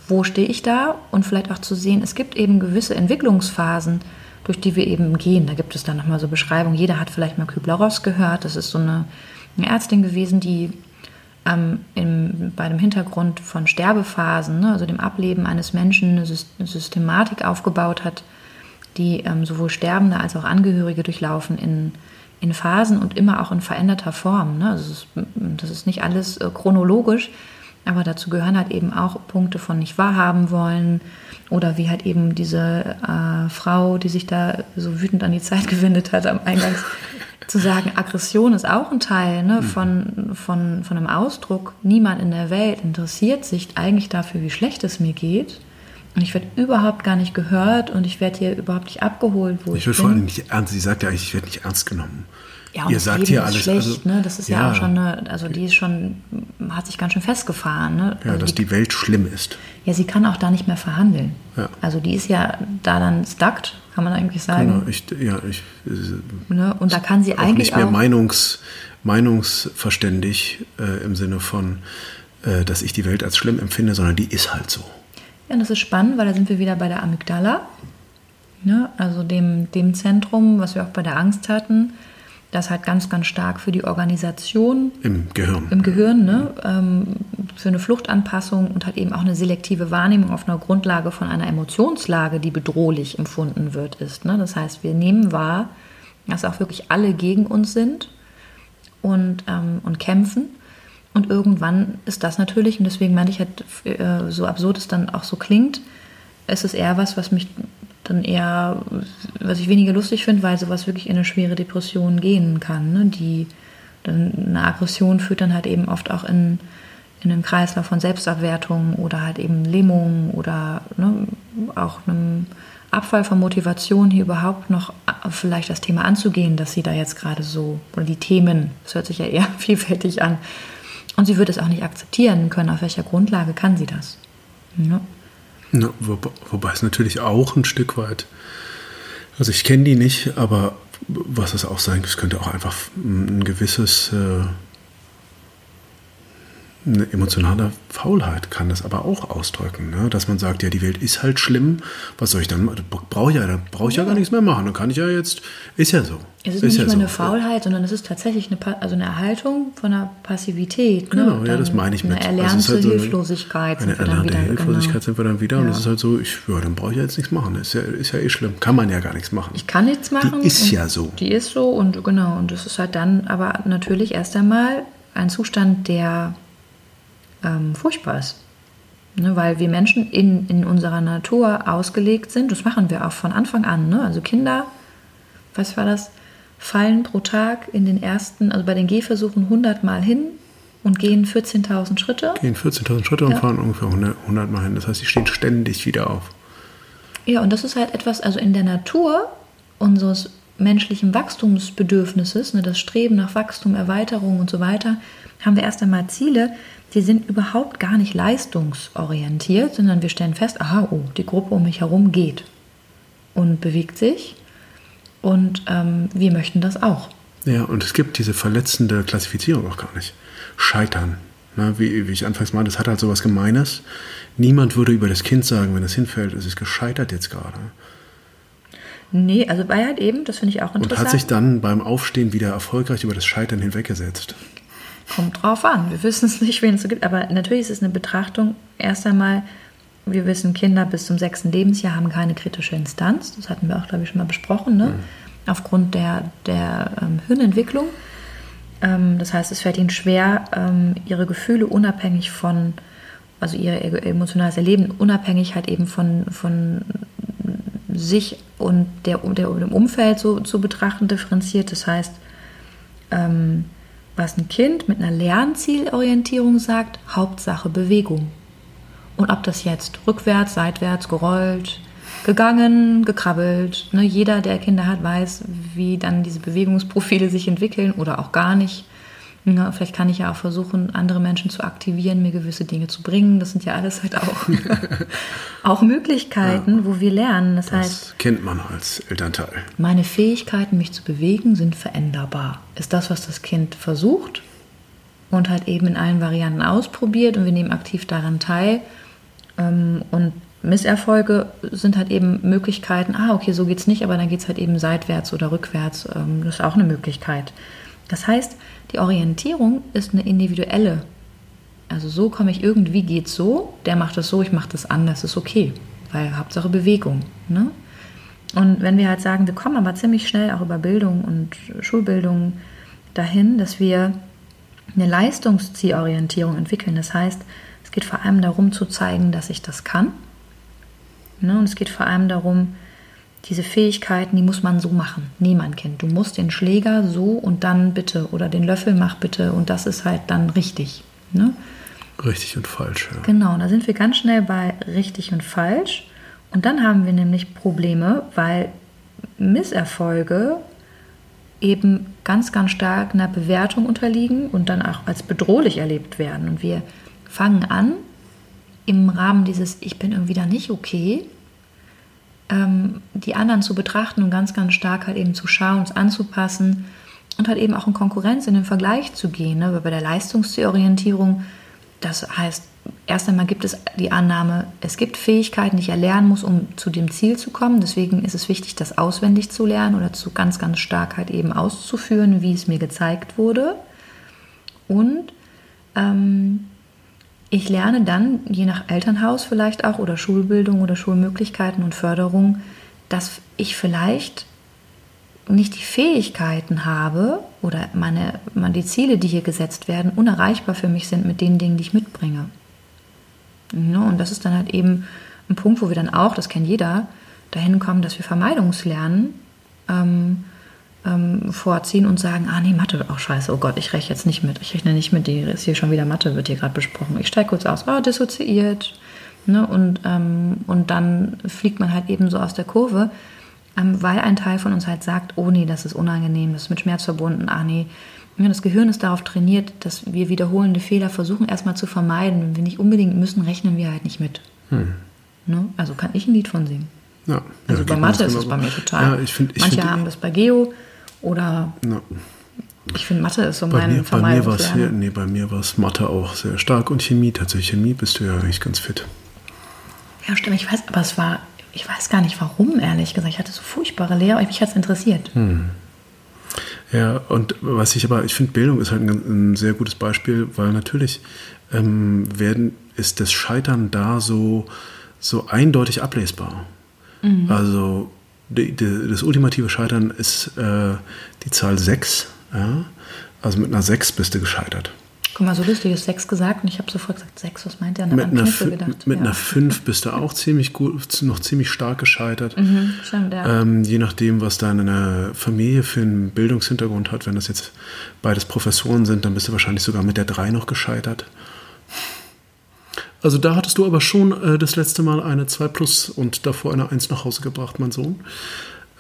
wo stehe ich da und vielleicht auch zu sehen, es gibt eben gewisse Entwicklungsphasen, durch die wir eben gehen. Da gibt es dann nochmal so Beschreibungen. Jeder hat vielleicht mal Kübler-Ross gehört. Das ist so eine, eine Ärztin gewesen, die ähm, im, bei dem Hintergrund von Sterbephasen, ne, also dem Ableben eines Menschen, eine Systematik aufgebaut hat, die ähm, sowohl Sterbende als auch Angehörige durchlaufen in, in Phasen und immer auch in veränderter Form. Ne? Also das, ist, das ist nicht alles äh, chronologisch, aber dazu gehören halt eben auch Punkte von nicht wahrhaben wollen oder wie halt eben diese äh, Frau, die sich da so wütend an die Zeit gewendet hat am Eingangs zu sagen, Aggression ist auch ein Teil ne, mhm. von, von, von einem Ausdruck. Niemand in der Welt interessiert sich eigentlich dafür, wie schlecht es mir geht. Und ich werde überhaupt gar nicht gehört und ich werde hier überhaupt nicht abgeholt, wo ich, ich werde vor allem nicht ernst. Sie sagt ja eigentlich, ich werde nicht ernst genommen. Ja, und Ihr sagt hier alles schlecht, also, ne? Das ist ja, ja, auch schon eine, also die ist schon, hat sich ganz schön festgefahren. Ne? Ja, also dass die, die, Welt schlimm ist. Ja, sie kann auch da nicht mehr verhandeln. Ja. Also die ist ja da dann stuckt, kann man eigentlich sagen. Genau, ich, ja, ich, ne? Und da kann sie auch eigentlich nicht mehr auch Meinungs, meinungsverständig äh, im Sinne von, äh, dass ich die Welt als schlimm empfinde, sondern die ist halt so. Ja, und das ist spannend, weil da sind wir wieder bei der Amygdala. Ne? Also dem, dem Zentrum, was wir auch bei der Angst hatten das halt ganz, ganz stark für die Organisation im Gehirn, im Gehirn ne, ähm, für eine Fluchtanpassung und halt eben auch eine selektive Wahrnehmung auf einer Grundlage von einer Emotionslage, die bedrohlich empfunden wird, ist. Ne? Das heißt, wir nehmen wahr, dass auch wirklich alle gegen uns sind und, ähm, und kämpfen. Und irgendwann ist das natürlich, und deswegen meine ich halt, äh, so absurd es dann auch so klingt, es ist eher was, was mich dann eher, was ich weniger lustig finde, weil sowas wirklich in eine schwere Depression gehen kann. Ne? Die dann eine Aggression führt dann halt eben oft auch in, in einen Kreislauf von Selbstabwertung oder halt eben Lähmung oder ne, auch einem Abfall von Motivation, hier überhaupt noch vielleicht das Thema anzugehen, dass sie da jetzt gerade so, oder die Themen, das hört sich ja eher vielfältig an. Und sie wird es auch nicht akzeptieren können. Auf welcher Grundlage kann sie das? Ja. Na, wo, wobei es natürlich auch ein Stück weit, also ich kenne die nicht, aber was es auch sein, es könnte auch einfach ein gewisses äh, eine emotionale Faulheit kann das aber auch ausdrücken, ne? dass man sagt, ja, die Welt ist halt schlimm, was soll ich dann, brauche ich ja, da brauche ich ja. ja. gar nichts mehr machen, dann kann ich ja jetzt, ist ja so. Es ist, ist nicht ja nur so. eine Faulheit, sondern es ist tatsächlich eine, also eine Erhaltung von einer Passivität. Ne? Genau, ja, das meine ich mit. Eine erlernte also halt so Hilflosigkeit. Eine, eine erlernte Hilflosigkeit genau. sind wir dann wieder ja. und es ist halt so, ich, ja, dann brauche ich ja jetzt nichts machen, ist ja, ist ja eh schlimm, kann man ja gar nichts machen. Ich kann nichts machen. Die ist ja so. Die ist so und genau, und das ist halt dann aber natürlich erst einmal ein Zustand, der ähm, furchtbar ist. Ne, weil wir Menschen in, in unserer Natur ausgelegt sind, das machen wir auch von Anfang an. Ne? Also Kinder, was war das, fallen pro Tag in den ersten, also bei den Gehversuchen 100 Mal hin und gehen 14.000 Schritte. Gehen 14.000 Schritte ja. und fahren ungefähr 100, 100 Mal hin. Das heißt, sie stehen ständig wieder auf. Ja, und das ist halt etwas, also in der Natur unseres menschlichen Wachstumsbedürfnisses, ne, das Streben nach Wachstum, Erweiterung und so weiter, haben wir erst einmal Ziele, die sind überhaupt gar nicht leistungsorientiert, sondern wir stellen fest, aha, oh, die Gruppe um mich herum geht und bewegt sich und ähm, wir möchten das auch. Ja, und es gibt diese verletzende Klassifizierung auch gar nicht. Scheitern. Na, wie, wie ich anfangs meinte, das hat halt so was Gemeines. Niemand würde über das Kind sagen, wenn es hinfällt, es ist gescheitert jetzt gerade. Nee, also bei halt eben, das finde ich auch interessant. Und hat sich dann beim Aufstehen wieder erfolgreich über das Scheitern hinweggesetzt. Kommt drauf an. Wir wissen es nicht, wen es so gibt. Aber natürlich ist es eine Betrachtung. Erst einmal, wir wissen, Kinder bis zum sechsten Lebensjahr haben keine kritische Instanz. Das hatten wir auch, glaube ich, schon mal besprochen. Ne? Mhm. Aufgrund der, der ähm, Hirnentwicklung. Ähm, das heißt, es fällt ihnen schwer, ähm, ihre Gefühle unabhängig von, also ihr emotionales Erleben unabhängig halt eben von, von sich und der, der, dem Umfeld so zu betrachten, differenziert. Das heißt, ähm, was ein Kind mit einer Lernzielorientierung sagt, Hauptsache Bewegung. Und ob das jetzt rückwärts, seitwärts, gerollt, gegangen, gekrabbelt, ne, jeder, der Kinder hat, weiß, wie dann diese Bewegungsprofile sich entwickeln oder auch gar nicht. Ja, vielleicht kann ich ja auch versuchen, andere Menschen zu aktivieren, mir gewisse Dinge zu bringen. Das sind ja alles halt auch, auch Möglichkeiten, ja, wo wir lernen. Das, das heißt, kennt man als Elternteil. Meine Fähigkeiten, mich zu bewegen, sind veränderbar. Ist das, was das Kind versucht, und halt eben in allen Varianten ausprobiert und wir nehmen aktiv daran teil. Ähm, und Misserfolge sind halt eben Möglichkeiten, ah, okay, so geht's nicht, aber dann geht's halt eben seitwärts oder rückwärts. Ähm, das ist auch eine Möglichkeit. Das heißt, die Orientierung ist eine individuelle. Also so komme ich irgendwie geht's so, der macht es so, ich mache das anders, ist okay, weil Hauptsache Bewegung. Ne? Und wenn wir halt sagen, wir kommen aber ziemlich schnell auch über Bildung und Schulbildung dahin, dass wir eine Leistungszielorientierung entwickeln. Das heißt, es geht vor allem darum zu zeigen, dass ich das kann. Ne? Und es geht vor allem darum, diese Fähigkeiten, die muss man so machen. Mein Kind, du musst den Schläger so und dann bitte oder den Löffel mach bitte und das ist halt dann richtig. Ne? Richtig und falsch, ja. Genau, da sind wir ganz schnell bei richtig und falsch. Und dann haben wir nämlich Probleme, weil Misserfolge eben ganz, ganz stark einer Bewertung unterliegen und dann auch als bedrohlich erlebt werden. Und wir fangen an, im Rahmen dieses Ich bin irgendwie da nicht okay, ähm, die anderen zu betrachten und ganz, ganz stark halt eben zu schauen, uns anzupassen und halt eben auch in Konkurrenz, in den Vergleich zu gehen. Ne? Weil bei der Leistungsorientierung, das heißt, erst einmal gibt es die Annahme, es gibt Fähigkeiten, die ich erlernen muss, um zu dem Ziel zu kommen. Deswegen ist es wichtig, das auswendig zu lernen oder zu ganz, ganz stark halt eben auszuführen, wie es mir gezeigt wurde. Und ähm, ich lerne dann, je nach Elternhaus vielleicht auch oder Schulbildung oder Schulmöglichkeiten und Förderung, dass ich vielleicht nicht die Fähigkeiten habe oder meine, meine, die Ziele, die hier gesetzt werden, unerreichbar für mich sind mit den Dingen, die ich mitbringe. Ja, und das ist dann halt eben ein Punkt, wo wir dann auch, das kennt jeder, dahin kommen, dass wir Vermeidungslernen ähm, ähm, vorziehen und sagen, ah nee, Mathe, auch oh, scheiße, oh Gott, ich rechne jetzt nicht mit, ich rechne nicht mit, die ist hier schon wieder Mathe, wird hier gerade besprochen. Ich steige kurz aus, ah, dissoziiert. Ne? Und, ähm, und dann fliegt man halt eben so aus der Kurve, ähm, weil ein Teil von uns halt sagt, oh nee, das ist unangenehm, das ist mit Schmerz verbunden, ah nee. Ja, das Gehirn ist darauf trainiert, dass wir wiederholende Fehler versuchen erstmal zu vermeiden. Wenn wir nicht unbedingt müssen, rechnen wir halt nicht mit. Hm. Ne? Also kann ich ein Lied von singen. Ja, also ja, bei Mathe ist es bei mir total. Ja, ich find, ich Manche find, haben das bei Geo, oder ja. ich finde, Mathe ist so bei mein mir, bei nee, bei mir war es Mathe auch sehr stark und Chemie. Tatsächlich Chemie bist du ja eigentlich ganz fit. Ja, stimmt. Ich weiß, aber es war, ich weiß gar nicht warum, ehrlich gesagt. Ich hatte so furchtbare Lehrer, aber mich hat es interessiert. Hm. Ja, und was ich aber, ich finde, Bildung ist halt ein, ein, sehr gutes Beispiel, weil natürlich ähm, werden, ist das Scheitern da so, so eindeutig ablesbar. Mhm. Also die, die, das ultimative Scheitern ist äh, die Zahl 6. Ja? Also mit einer 6 bist du gescheitert. Guck mal, so lustig ist 6 gesagt und ich habe sofort gesagt 6, was meint der? Mit, einer, gedacht. mit ja. einer 5 bist du auch ziemlich gut, noch ziemlich stark gescheitert. Mhm, stimmt, ja. ähm, je nachdem, was deine Familie für einen Bildungshintergrund hat, wenn das jetzt beides Professoren sind, dann bist du wahrscheinlich sogar mit der 3 noch gescheitert. Also da hattest du aber schon äh, das letzte Mal eine 2 plus und davor eine 1 nach Hause gebracht, mein Sohn.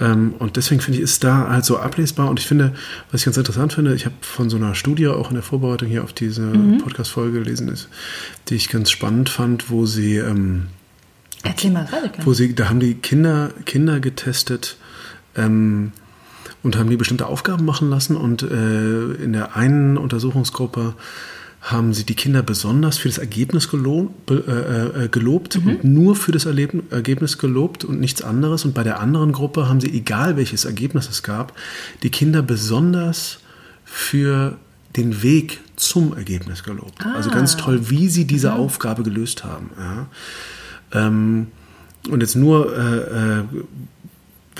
Ähm, und deswegen finde ich, ist da halt so ablesbar. Und ich finde, was ich ganz interessant finde, ich habe von so einer Studie auch in der Vorbereitung hier auf diese mhm. Podcast-Folge gelesen, ist, die ich ganz spannend fand, wo sie ähm, Erzähl mal gerade. Wo sie, da haben die Kinder, Kinder getestet ähm, und haben die bestimmte Aufgaben machen lassen. Und äh, in der einen Untersuchungsgruppe haben sie die Kinder besonders für das Ergebnis gelobt, äh, äh, gelobt mhm. und nur für das Ergebnis gelobt und nichts anderes. Und bei der anderen Gruppe haben sie, egal welches Ergebnis es gab, die Kinder besonders für den Weg zum Ergebnis gelobt. Ah. Also ganz toll, wie sie diese mhm. Aufgabe gelöst haben. Ja. Ähm, und jetzt nur, äh, äh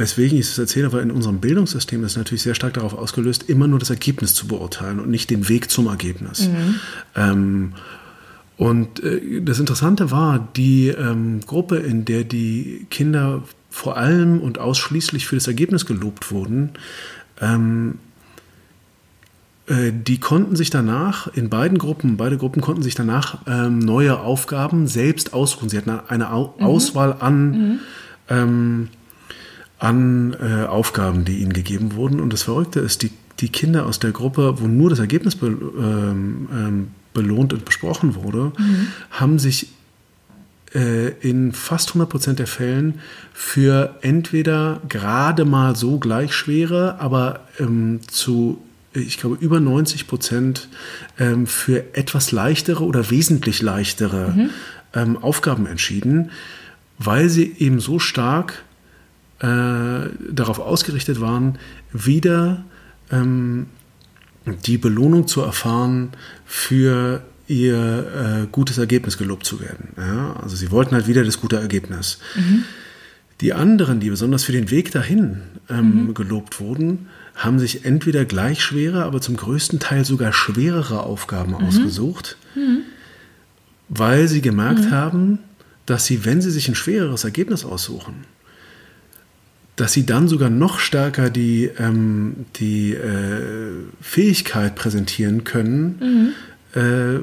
weswegen ich es erzähle, weil in unserem Bildungssystem ist natürlich sehr stark darauf ausgelöst, immer nur das Ergebnis zu beurteilen und nicht den Weg zum Ergebnis. Mhm. Ähm, und äh, das Interessante war, die ähm, Gruppe, in der die Kinder vor allem und ausschließlich für das Ergebnis gelobt wurden, ähm, äh, die konnten sich danach, in beiden Gruppen, beide Gruppen konnten sich danach ähm, neue Aufgaben selbst aussuchen. Sie hatten eine Au mhm. Auswahl an mhm. ähm, an äh, Aufgaben, die ihnen gegeben wurden. Und das Verrückte ist, die, die Kinder aus der Gruppe, wo nur das Ergebnis be, ähm, ähm, belohnt und besprochen wurde, mhm. haben sich äh, in fast 100 Prozent der Fällen für entweder gerade mal so gleich schwere, aber ähm, zu ich glaube, über 90 Prozent ähm, für etwas leichtere oder wesentlich leichtere mhm. ähm, Aufgaben entschieden, weil sie eben so stark äh, darauf ausgerichtet waren, wieder ähm, die Belohnung zu erfahren für ihr äh, gutes Ergebnis gelobt zu werden. Ja? Also sie wollten halt wieder das gute Ergebnis. Mhm. Die anderen, die besonders für den Weg dahin ähm, mhm. gelobt wurden, haben sich entweder gleich schwere, aber zum größten Teil sogar schwerere Aufgaben mhm. ausgesucht, mhm. weil sie gemerkt mhm. haben, dass sie, wenn sie sich ein schwereres Ergebnis aussuchen, dass sie dann sogar noch stärker die, ähm, die äh, Fähigkeit präsentieren können, mhm. äh,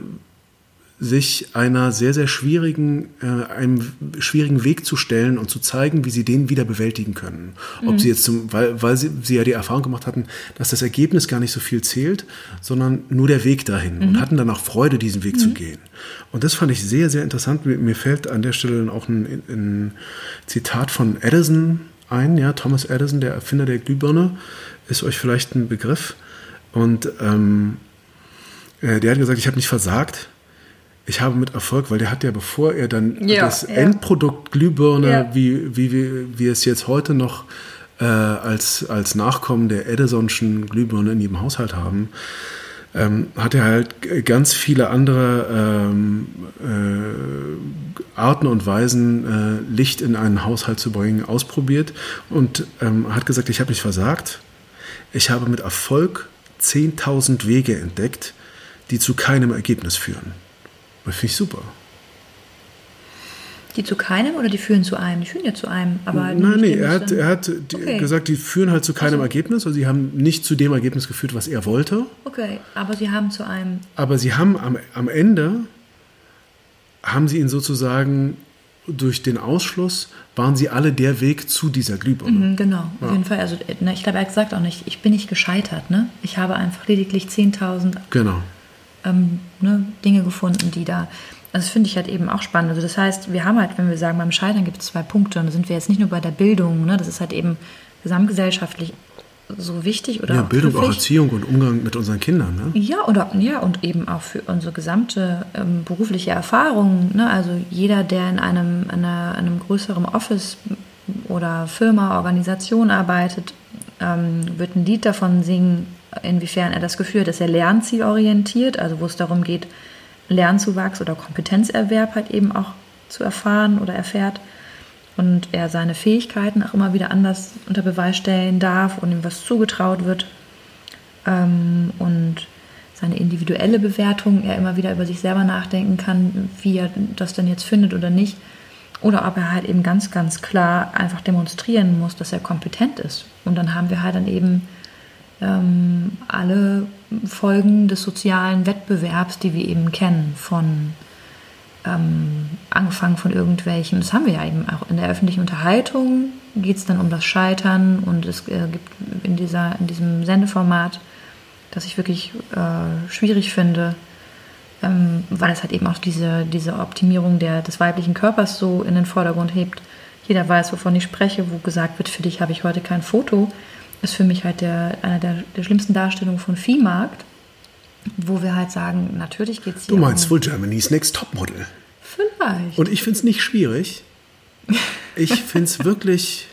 sich einer sehr, sehr schwierigen, äh, einem schwierigen Weg zu stellen und zu zeigen, wie sie den wieder bewältigen können. Ob mhm. sie jetzt zum, weil, weil sie, sie ja die Erfahrung gemacht hatten, dass das Ergebnis gar nicht so viel zählt, sondern nur der Weg dahin mhm. und hatten dann auch Freude, diesen Weg mhm. zu gehen. Und das fand ich sehr, sehr interessant. Mir, mir fällt an der Stelle dann auch ein, ein Zitat von Edison ein, ja, Thomas Edison, der Erfinder der Glühbirne, ist euch vielleicht ein Begriff. Und ähm, äh, der hat gesagt, ich habe nicht versagt, ich habe mit Erfolg, weil der hat ja, bevor er dann ja, das ja. Endprodukt Glühbirne, ja. wie, wie, wie wir es jetzt heute noch äh, als, als Nachkommen der Edisonschen Glühbirne in jedem Haushalt haben, ähm, hat er halt ganz viele andere ähm, äh, Arten und Weisen, äh, Licht in einen Haushalt zu bringen, ausprobiert und ähm, hat gesagt, ich habe nicht versagt. Ich habe mit Erfolg 10.000 Wege entdeckt, die zu keinem Ergebnis führen. Das finde ich super. Die zu keinem oder die führen zu einem? Die führen ja zu einem. Aber Nein, nee, er hat, er hat okay. gesagt, die führen halt zu keinem also. Ergebnis. Also sie haben nicht zu dem Ergebnis geführt, was er wollte. Okay, aber sie haben zu einem. Aber sie haben am, am Ende, haben sie ihn sozusagen durch den Ausschluss, waren sie alle der Weg zu dieser Glühbirne. Mhm, genau, ja. auf jeden Fall. Also ne, ich glaube, er hat gesagt auch nicht, ich bin nicht gescheitert. Ne? Ich habe einfach lediglich 10.000 genau ähm, ne, Dinge gefunden, die da. Also das finde ich halt eben auch spannend. Also das heißt, wir haben halt, wenn wir sagen, beim Scheitern gibt es zwei Punkte, und da sind wir jetzt nicht nur bei der Bildung, ne, das ist halt eben gesamtgesellschaftlich so wichtig oder ja, Bildung, auch Erziehung und Umgang mit unseren Kindern. Ne? Ja, oder, ja, und eben auch für unsere gesamte ähm, berufliche Erfahrung. Ne? Also jeder, der in einem, einer, einem größeren Office oder Firma, Organisation arbeitet, ähm, wird ein Lied davon singen, inwiefern er das Gefühl hat, dass er lernzielorientiert, also wo es darum geht, Lernzuwachs oder Kompetenzerwerb halt eben auch zu erfahren oder erfährt und er seine Fähigkeiten auch immer wieder anders unter Beweis stellen darf und ihm was zugetraut wird ähm, und seine individuelle Bewertung er immer wieder über sich selber nachdenken kann, wie er das denn jetzt findet oder nicht. Oder ob er halt eben ganz, ganz klar einfach demonstrieren muss, dass er kompetent ist. Und dann haben wir halt dann eben ähm, alle Folgen des sozialen Wettbewerbs, die wir eben kennen, von ähm, angefangen von irgendwelchen, das haben wir ja eben auch in der öffentlichen Unterhaltung, geht es dann um das Scheitern und es äh, gibt in, dieser, in diesem Sendeformat, das ich wirklich äh, schwierig finde, ähm, weil es halt eben auch diese, diese Optimierung der, des weiblichen Körpers so in den Vordergrund hebt. Jeder weiß, wovon ich spreche, wo gesagt wird, für dich habe ich heute kein Foto ist für mich halt der, eine der, der schlimmsten Darstellungen von Viehmarkt, wo wir halt sagen, natürlich geht es hier. Du meinst um, wohl Germany's Next Topmodel? Vielleicht. Und ich finde es nicht schwierig. Ich finde es wirklich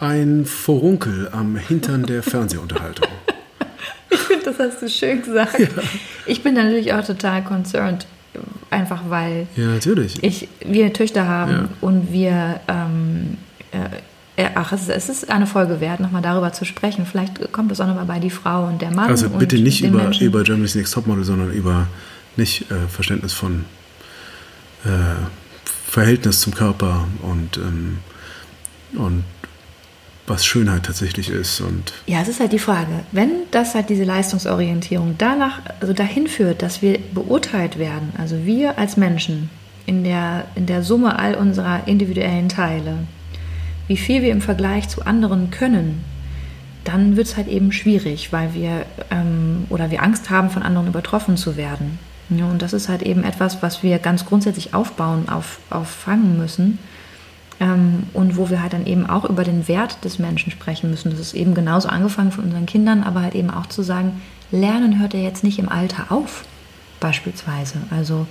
ein Vorunkel am Hintern der Fernsehunterhaltung. ich finde, das hast du schön gesagt. Ja. Ich bin natürlich auch total concerned, einfach weil ja, natürlich. Ich, wir Töchter haben ja. und wir ähm, äh, ach, es, ist eine Folge wert, nochmal darüber zu sprechen. Vielleicht kommt es auch nochmal bei die Frau und der Mann. Also bitte nicht über, über Germany's Next Topmodel, sondern über nicht äh, Verständnis von äh, Verhältnis zum Körper und, ähm, und was Schönheit tatsächlich ist. Und ja, es ist halt die Frage, wenn das halt diese Leistungsorientierung danach, also dahin führt, dass wir beurteilt werden, also wir als Menschen in der, in der Summe all unserer individuellen Teile, wie viel wir im Vergleich zu anderen können, dann wird es halt eben schwierig, weil wir ähm, oder wir Angst haben, von anderen übertroffen zu werden. Ja, und das ist halt eben etwas, was wir ganz grundsätzlich aufbauen, auf, auffangen müssen. Ähm, und wo wir halt dann eben auch über den Wert des Menschen sprechen müssen. Das ist eben genauso angefangen von unseren Kindern, aber halt eben auch zu sagen, Lernen hört ja jetzt nicht im Alter auf, beispielsweise. Also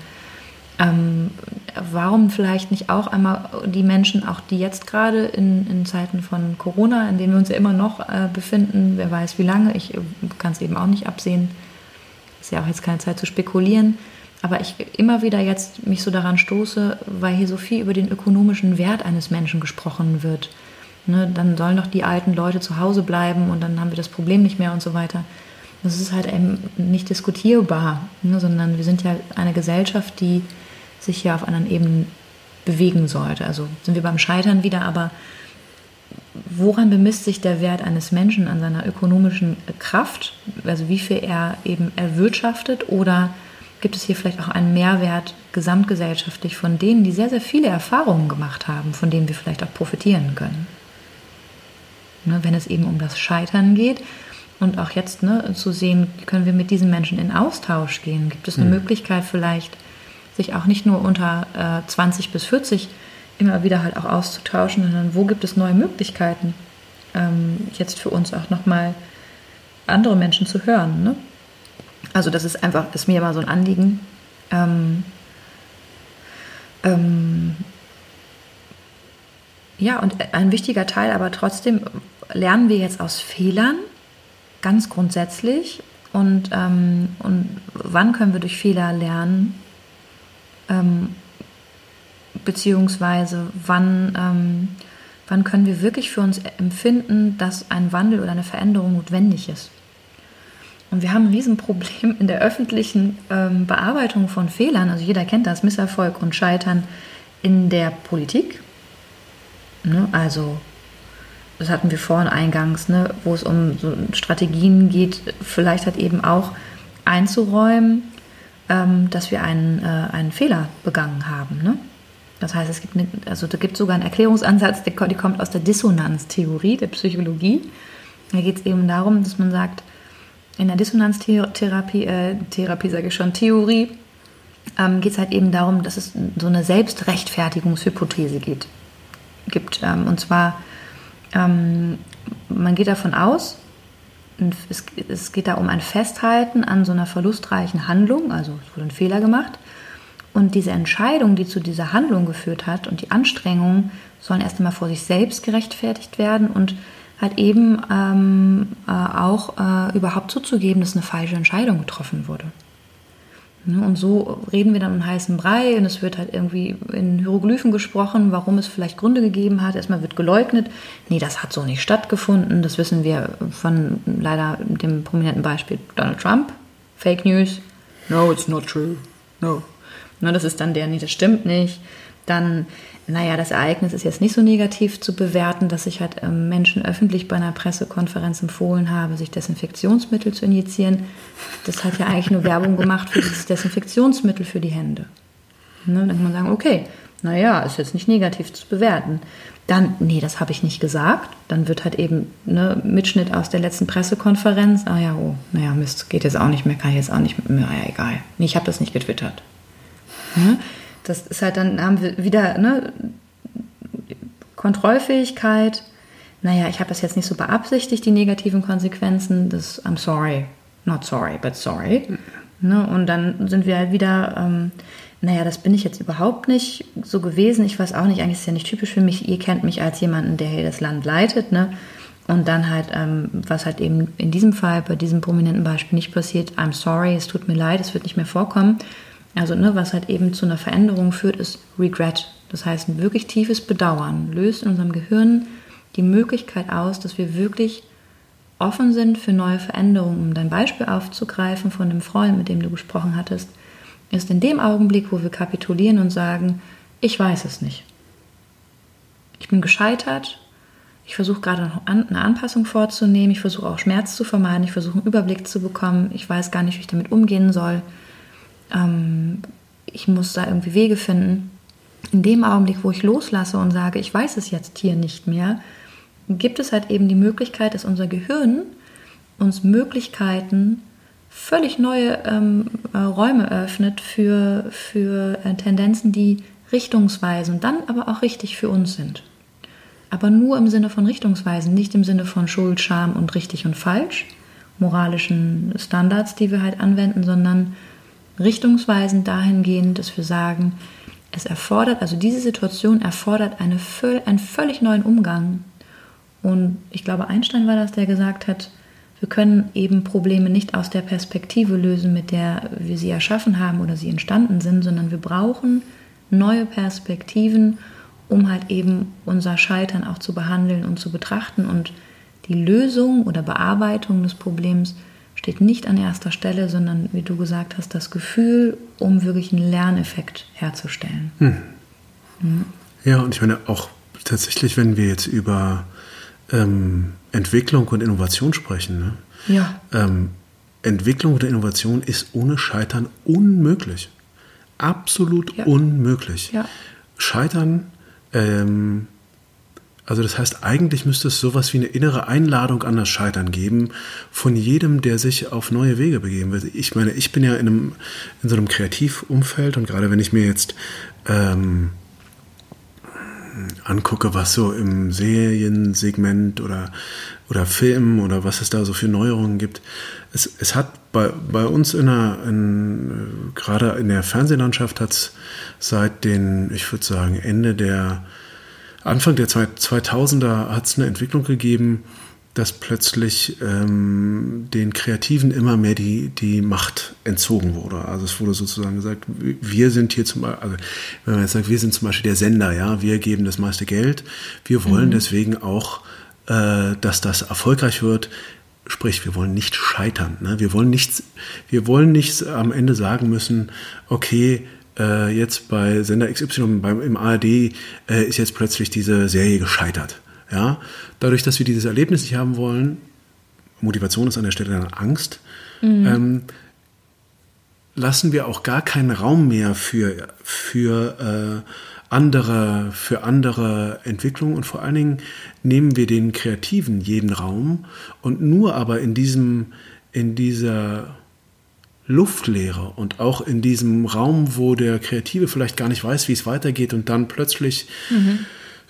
ähm, warum vielleicht nicht auch einmal die Menschen, auch die jetzt gerade in, in Zeiten von Corona, in denen wir uns ja immer noch äh, befinden, wer weiß wie lange, ich äh, kann es eben auch nicht absehen, ist ja auch jetzt keine Zeit zu spekulieren, aber ich immer wieder jetzt mich so daran stoße, weil hier so viel über den ökonomischen Wert eines Menschen gesprochen wird. Ne, dann sollen doch die alten Leute zu Hause bleiben und dann haben wir das Problem nicht mehr und so weiter. Das ist halt eben nicht diskutierbar, ne, sondern wir sind ja eine Gesellschaft, die sich hier auf anderen Ebenen bewegen sollte. Also sind wir beim Scheitern wieder, aber woran bemisst sich der Wert eines Menschen an seiner ökonomischen Kraft? Also wie viel er eben erwirtschaftet oder gibt es hier vielleicht auch einen Mehrwert gesamtgesellschaftlich von denen, die sehr, sehr viele Erfahrungen gemacht haben, von denen wir vielleicht auch profitieren können. Ne, wenn es eben um das Scheitern geht und auch jetzt ne, zu sehen, können wir mit diesen Menschen in Austausch gehen? Gibt es eine mhm. Möglichkeit vielleicht, sich auch nicht nur unter äh, 20 bis 40 immer wieder halt auch auszutauschen, sondern wo gibt es neue Möglichkeiten, ähm, jetzt für uns auch nochmal andere Menschen zu hören. Ne? Also das ist einfach, ist mir immer so ein Anliegen. Ähm, ähm, ja, und ein wichtiger Teil, aber trotzdem lernen wir jetzt aus Fehlern, ganz grundsätzlich. Und, ähm, und wann können wir durch Fehler lernen? Ähm, beziehungsweise wann, ähm, wann können wir wirklich für uns empfinden, dass ein Wandel oder eine Veränderung notwendig ist? Und wir haben ein Riesenproblem in der öffentlichen ähm, Bearbeitung von Fehlern. Also jeder kennt das, Misserfolg und Scheitern in der Politik. Ne? Also das hatten wir vorhin eingangs, ne? wo es um so Strategien geht, vielleicht halt eben auch einzuräumen, ähm, dass wir einen, äh, einen Fehler begangen haben. Ne? Das heißt, es gibt, eine, also da gibt sogar einen Erklärungsansatz, der, die kommt aus der Dissonanztheorie der Psychologie. Da geht es eben darum, dass man sagt, in der Dissonanztherapie, äh, Therapie sage ich schon, Theorie, ähm, geht es halt eben darum, dass es so eine Selbstrechtfertigungshypothese gibt. gibt ähm, und zwar, ähm, man geht davon aus, es, es, geht da um ein Festhalten an so einer verlustreichen Handlung, also es wurde ein Fehler gemacht. Und diese Entscheidung, die zu dieser Handlung geführt hat und die Anstrengungen sollen erst einmal vor sich selbst gerechtfertigt werden und halt eben ähm, äh, auch äh, überhaupt zuzugeben, dass eine falsche Entscheidung getroffen wurde. Ne, und so reden wir dann um heißen Brei und es wird halt irgendwie in Hieroglyphen gesprochen, warum es vielleicht Gründe gegeben hat. Erstmal wird geleugnet, nee, das hat so nicht stattgefunden. Das wissen wir von leider dem prominenten Beispiel Donald Trump. Fake News. No, it's not true. No. Ne, das ist dann der, nee, das stimmt nicht. Dann naja, das Ereignis ist jetzt nicht so negativ zu bewerten, dass ich halt ähm, Menschen öffentlich bei einer Pressekonferenz empfohlen habe, sich Desinfektionsmittel zu injizieren. Das hat ja eigentlich nur Werbung gemacht für dieses Desinfektionsmittel für die Hände. Ne, dann kann man sagen, okay, naja, ist jetzt nicht negativ zu bewerten. Dann, nee, das habe ich nicht gesagt. Dann wird halt eben ne, Mitschnitt aus der letzten Pressekonferenz. Ah ja, oh, naja, Mist, geht jetzt auch nicht mehr, kann ich jetzt auch nicht mehr. Naja, egal. Nee, ich habe das nicht getwittert. Ne? Das ist halt dann, haben wir wieder ne, Kontrollfähigkeit. Naja, ich habe das jetzt nicht so beabsichtigt, die negativen Konsequenzen. Das, I'm sorry, not sorry, but sorry. Ne, und dann sind wir halt wieder, ähm, naja, das bin ich jetzt überhaupt nicht so gewesen. Ich weiß auch nicht, eigentlich ist es ja nicht typisch für mich. Ihr kennt mich als jemanden, der hier das Land leitet. Ne? Und dann halt, ähm, was halt eben in diesem Fall, bei diesem prominenten Beispiel nicht passiert, I'm sorry, es tut mir leid, es wird nicht mehr vorkommen. Also, ne, was halt eben zu einer Veränderung führt, ist Regret. Das heißt, ein wirklich tiefes Bedauern löst in unserem Gehirn die Möglichkeit aus, dass wir wirklich offen sind für neue Veränderungen. Um dein Beispiel aufzugreifen von dem Freund, mit dem du gesprochen hattest, ist in dem Augenblick, wo wir kapitulieren und sagen, ich weiß es nicht. Ich bin gescheitert. Ich versuche gerade eine Anpassung vorzunehmen. Ich versuche auch Schmerz zu vermeiden. Ich versuche einen Überblick zu bekommen. Ich weiß gar nicht, wie ich damit umgehen soll ähm, ich muss da irgendwie Wege finden. In dem Augenblick, wo ich loslasse und sage, ich weiß es jetzt hier nicht mehr, gibt es halt eben die Möglichkeit, dass unser Gehirn uns Möglichkeiten, völlig neue ähm, äh, Räume öffnet für, für äh, Tendenzen, die richtungsweisend, dann aber auch richtig für uns sind. Aber nur im Sinne von richtungsweisen, nicht im Sinne von Schuld, Scham und richtig und falsch, moralischen Standards, die wir halt anwenden, sondern richtungsweisend dahingehend, dass wir sagen, es erfordert, also diese Situation erfordert eine, einen völlig neuen Umgang. Und ich glaube, Einstein war das, der gesagt hat, wir können eben Probleme nicht aus der Perspektive lösen, mit der wir sie erschaffen haben oder sie entstanden sind, sondern wir brauchen neue Perspektiven, um halt eben unser Scheitern auch zu behandeln und zu betrachten. Und die Lösung oder Bearbeitung des Problems steht nicht an erster Stelle, sondern wie du gesagt hast, das Gefühl, um wirklich einen Lerneffekt herzustellen. Hm. Mhm. Ja, und ich meine auch tatsächlich, wenn wir jetzt über ähm, Entwicklung und Innovation sprechen. Ne? Ja. Ähm, Entwicklung oder Innovation ist ohne Scheitern unmöglich. Absolut ja. unmöglich. Ja. Scheitern, ähm, also das heißt, eigentlich müsste es sowas wie eine innere Einladung an das Scheitern geben von jedem, der sich auf neue Wege begeben will. Ich meine, ich bin ja in, einem, in so einem Kreativumfeld und gerade wenn ich mir jetzt ähm, angucke, was so im Seriensegment oder, oder Film oder was es da so für Neuerungen gibt. Es, es hat bei, bei uns in der, in, gerade in der Fernsehlandschaft hat es seit den, ich würde sagen, Ende der, Anfang der 2000er hat es eine Entwicklung gegeben, dass plötzlich ähm, den Kreativen immer mehr die, die Macht entzogen wurde. Also es wurde sozusagen gesagt, wir sind hier zum Beispiel, also wenn man jetzt sagt, wir sind zum Beispiel der Sender, ja, wir geben das meiste Geld, wir wollen mhm. deswegen auch, äh, dass das erfolgreich wird. Sprich, wir wollen nicht scheitern. Ne? Wir wollen nichts, wir wollen nicht am Ende sagen müssen, okay, äh, jetzt bei Sender XY beim, im ARD äh, ist jetzt plötzlich diese Serie gescheitert. Ja, dadurch, dass wir dieses Erlebnis nicht haben wollen, Motivation ist an der Stelle dann Angst, mhm. ähm, lassen wir auch gar keinen Raum mehr für, für äh, andere, für andere Entwicklungen und vor allen Dingen nehmen wir den Kreativen jeden Raum und nur aber in diesem, in dieser Luftleere und auch in diesem Raum, wo der Kreative vielleicht gar nicht weiß, wie es weitergeht und dann plötzlich mhm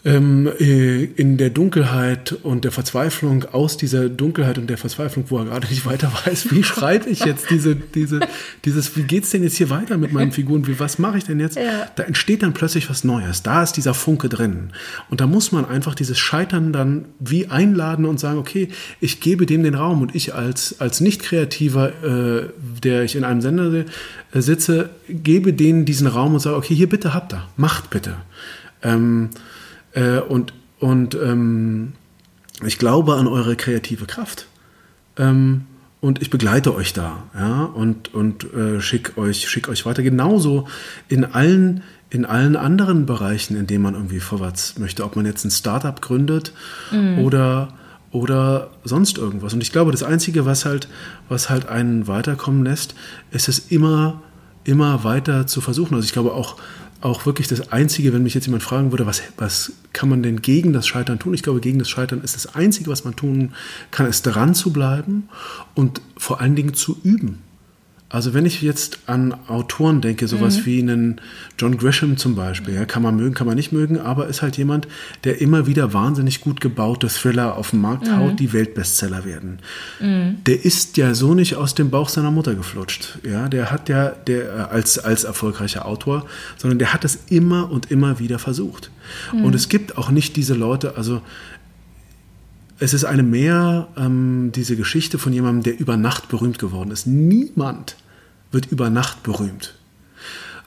ähm, äh, in der Dunkelheit und der Verzweiflung, aus dieser Dunkelheit und der Verzweiflung, wo er gerade nicht weiter weiß, wie schreibe ich jetzt diese, diese, dieses, wie geht's denn jetzt hier weiter mit meinen Figuren, wie, was mache ich denn jetzt? Ja. Da entsteht dann plötzlich was Neues, da ist dieser Funke drin. Und da muss man einfach dieses Scheitern dann wie einladen und sagen, okay, ich gebe dem den Raum und ich als, als Nicht-Kreativer, äh, der ich in einem Sender äh, sitze, gebe denen diesen Raum und sage, okay, hier bitte habt ihr, macht bitte. Ähm, äh, und und ähm, ich glaube an eure kreative Kraft. Ähm, und ich begleite euch da, ja, und, und äh, schick euch, schick euch weiter. Genauso in allen, in allen anderen Bereichen, in denen man irgendwie vorwärts möchte, ob man jetzt ein Startup gründet mhm. oder, oder sonst irgendwas. Und ich glaube, das Einzige, was halt, was halt einen weiterkommen lässt, ist es immer, immer weiter zu versuchen. Also ich glaube auch, auch wirklich das Einzige, wenn mich jetzt jemand fragen würde, was, was kann man denn gegen das Scheitern tun? Ich glaube, gegen das Scheitern ist das Einzige, was man tun kann, ist dran zu bleiben und vor allen Dingen zu üben. Also wenn ich jetzt an Autoren denke, sowas mhm. wie einen John Grisham zum Beispiel, ja, kann man mögen, kann man nicht mögen, aber ist halt jemand, der immer wieder wahnsinnig gut gebaute Thriller auf den Markt mhm. haut, die Weltbestseller werden. Mhm. Der ist ja so nicht aus dem Bauch seiner Mutter geflutscht. Ja, der hat ja, der äh, als, als erfolgreicher Autor, sondern der hat es immer und immer wieder versucht. Mhm. Und es gibt auch nicht diese Leute, also es ist eine mehr ähm, diese Geschichte von jemandem, der über Nacht berühmt geworden ist. Niemand wird über Nacht berühmt,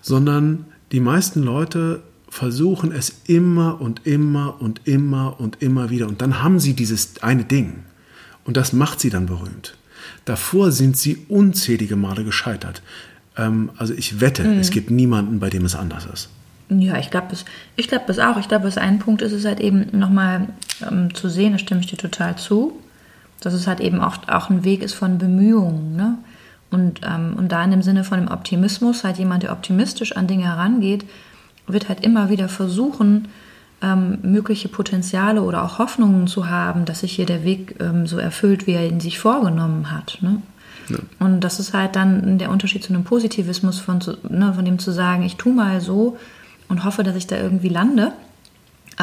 sondern die meisten Leute versuchen es immer und immer und immer und immer wieder. Und dann haben sie dieses eine Ding. Und das macht sie dann berühmt. Davor sind sie unzählige Male gescheitert. Ähm, also ich wette, mhm. es gibt niemanden, bei dem es anders ist. Ja, ich glaube es, ich glaube es auch. Ich glaube, es ein Punkt ist es halt eben nochmal ähm, zu sehen, da stimme ich dir total zu, dass es halt eben auch, auch ein Weg ist von Bemühungen. Ne? Und, ähm, und da in dem Sinne von dem Optimismus, halt jemand, der optimistisch an Dinge herangeht, wird halt immer wieder versuchen, ähm, mögliche Potenziale oder auch Hoffnungen zu haben, dass sich hier der Weg ähm, so erfüllt, wie er ihn sich vorgenommen hat. Ne? Ja. Und das ist halt dann der Unterschied zu einem Positivismus, von, ne, von dem zu sagen, ich tue mal so, und hoffe, dass ich da irgendwie lande,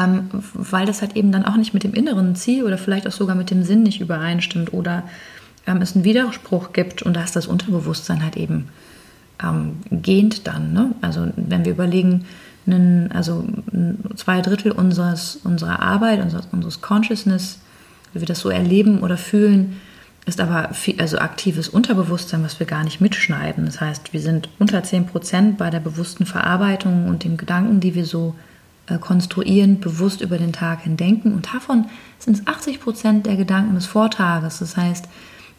ähm, weil das halt eben dann auch nicht mit dem inneren Ziel oder vielleicht auch sogar mit dem Sinn nicht übereinstimmt oder ähm, es einen Widerspruch gibt und da ist das Unterbewusstsein halt eben ähm, gehend dann. Ne? Also wenn wir überlegen, einen, also zwei Drittel unseres, unserer Arbeit, unseres, unseres Consciousness, wie wir das so erleben oder fühlen, ist aber viel, also aktives Unterbewusstsein, was wir gar nicht mitschneiden. Das heißt, wir sind unter 10 Prozent bei der bewussten Verarbeitung und den Gedanken, die wir so konstruieren, bewusst über den Tag hin denken. Und davon sind es 80 Prozent der Gedanken des Vortages. Das heißt,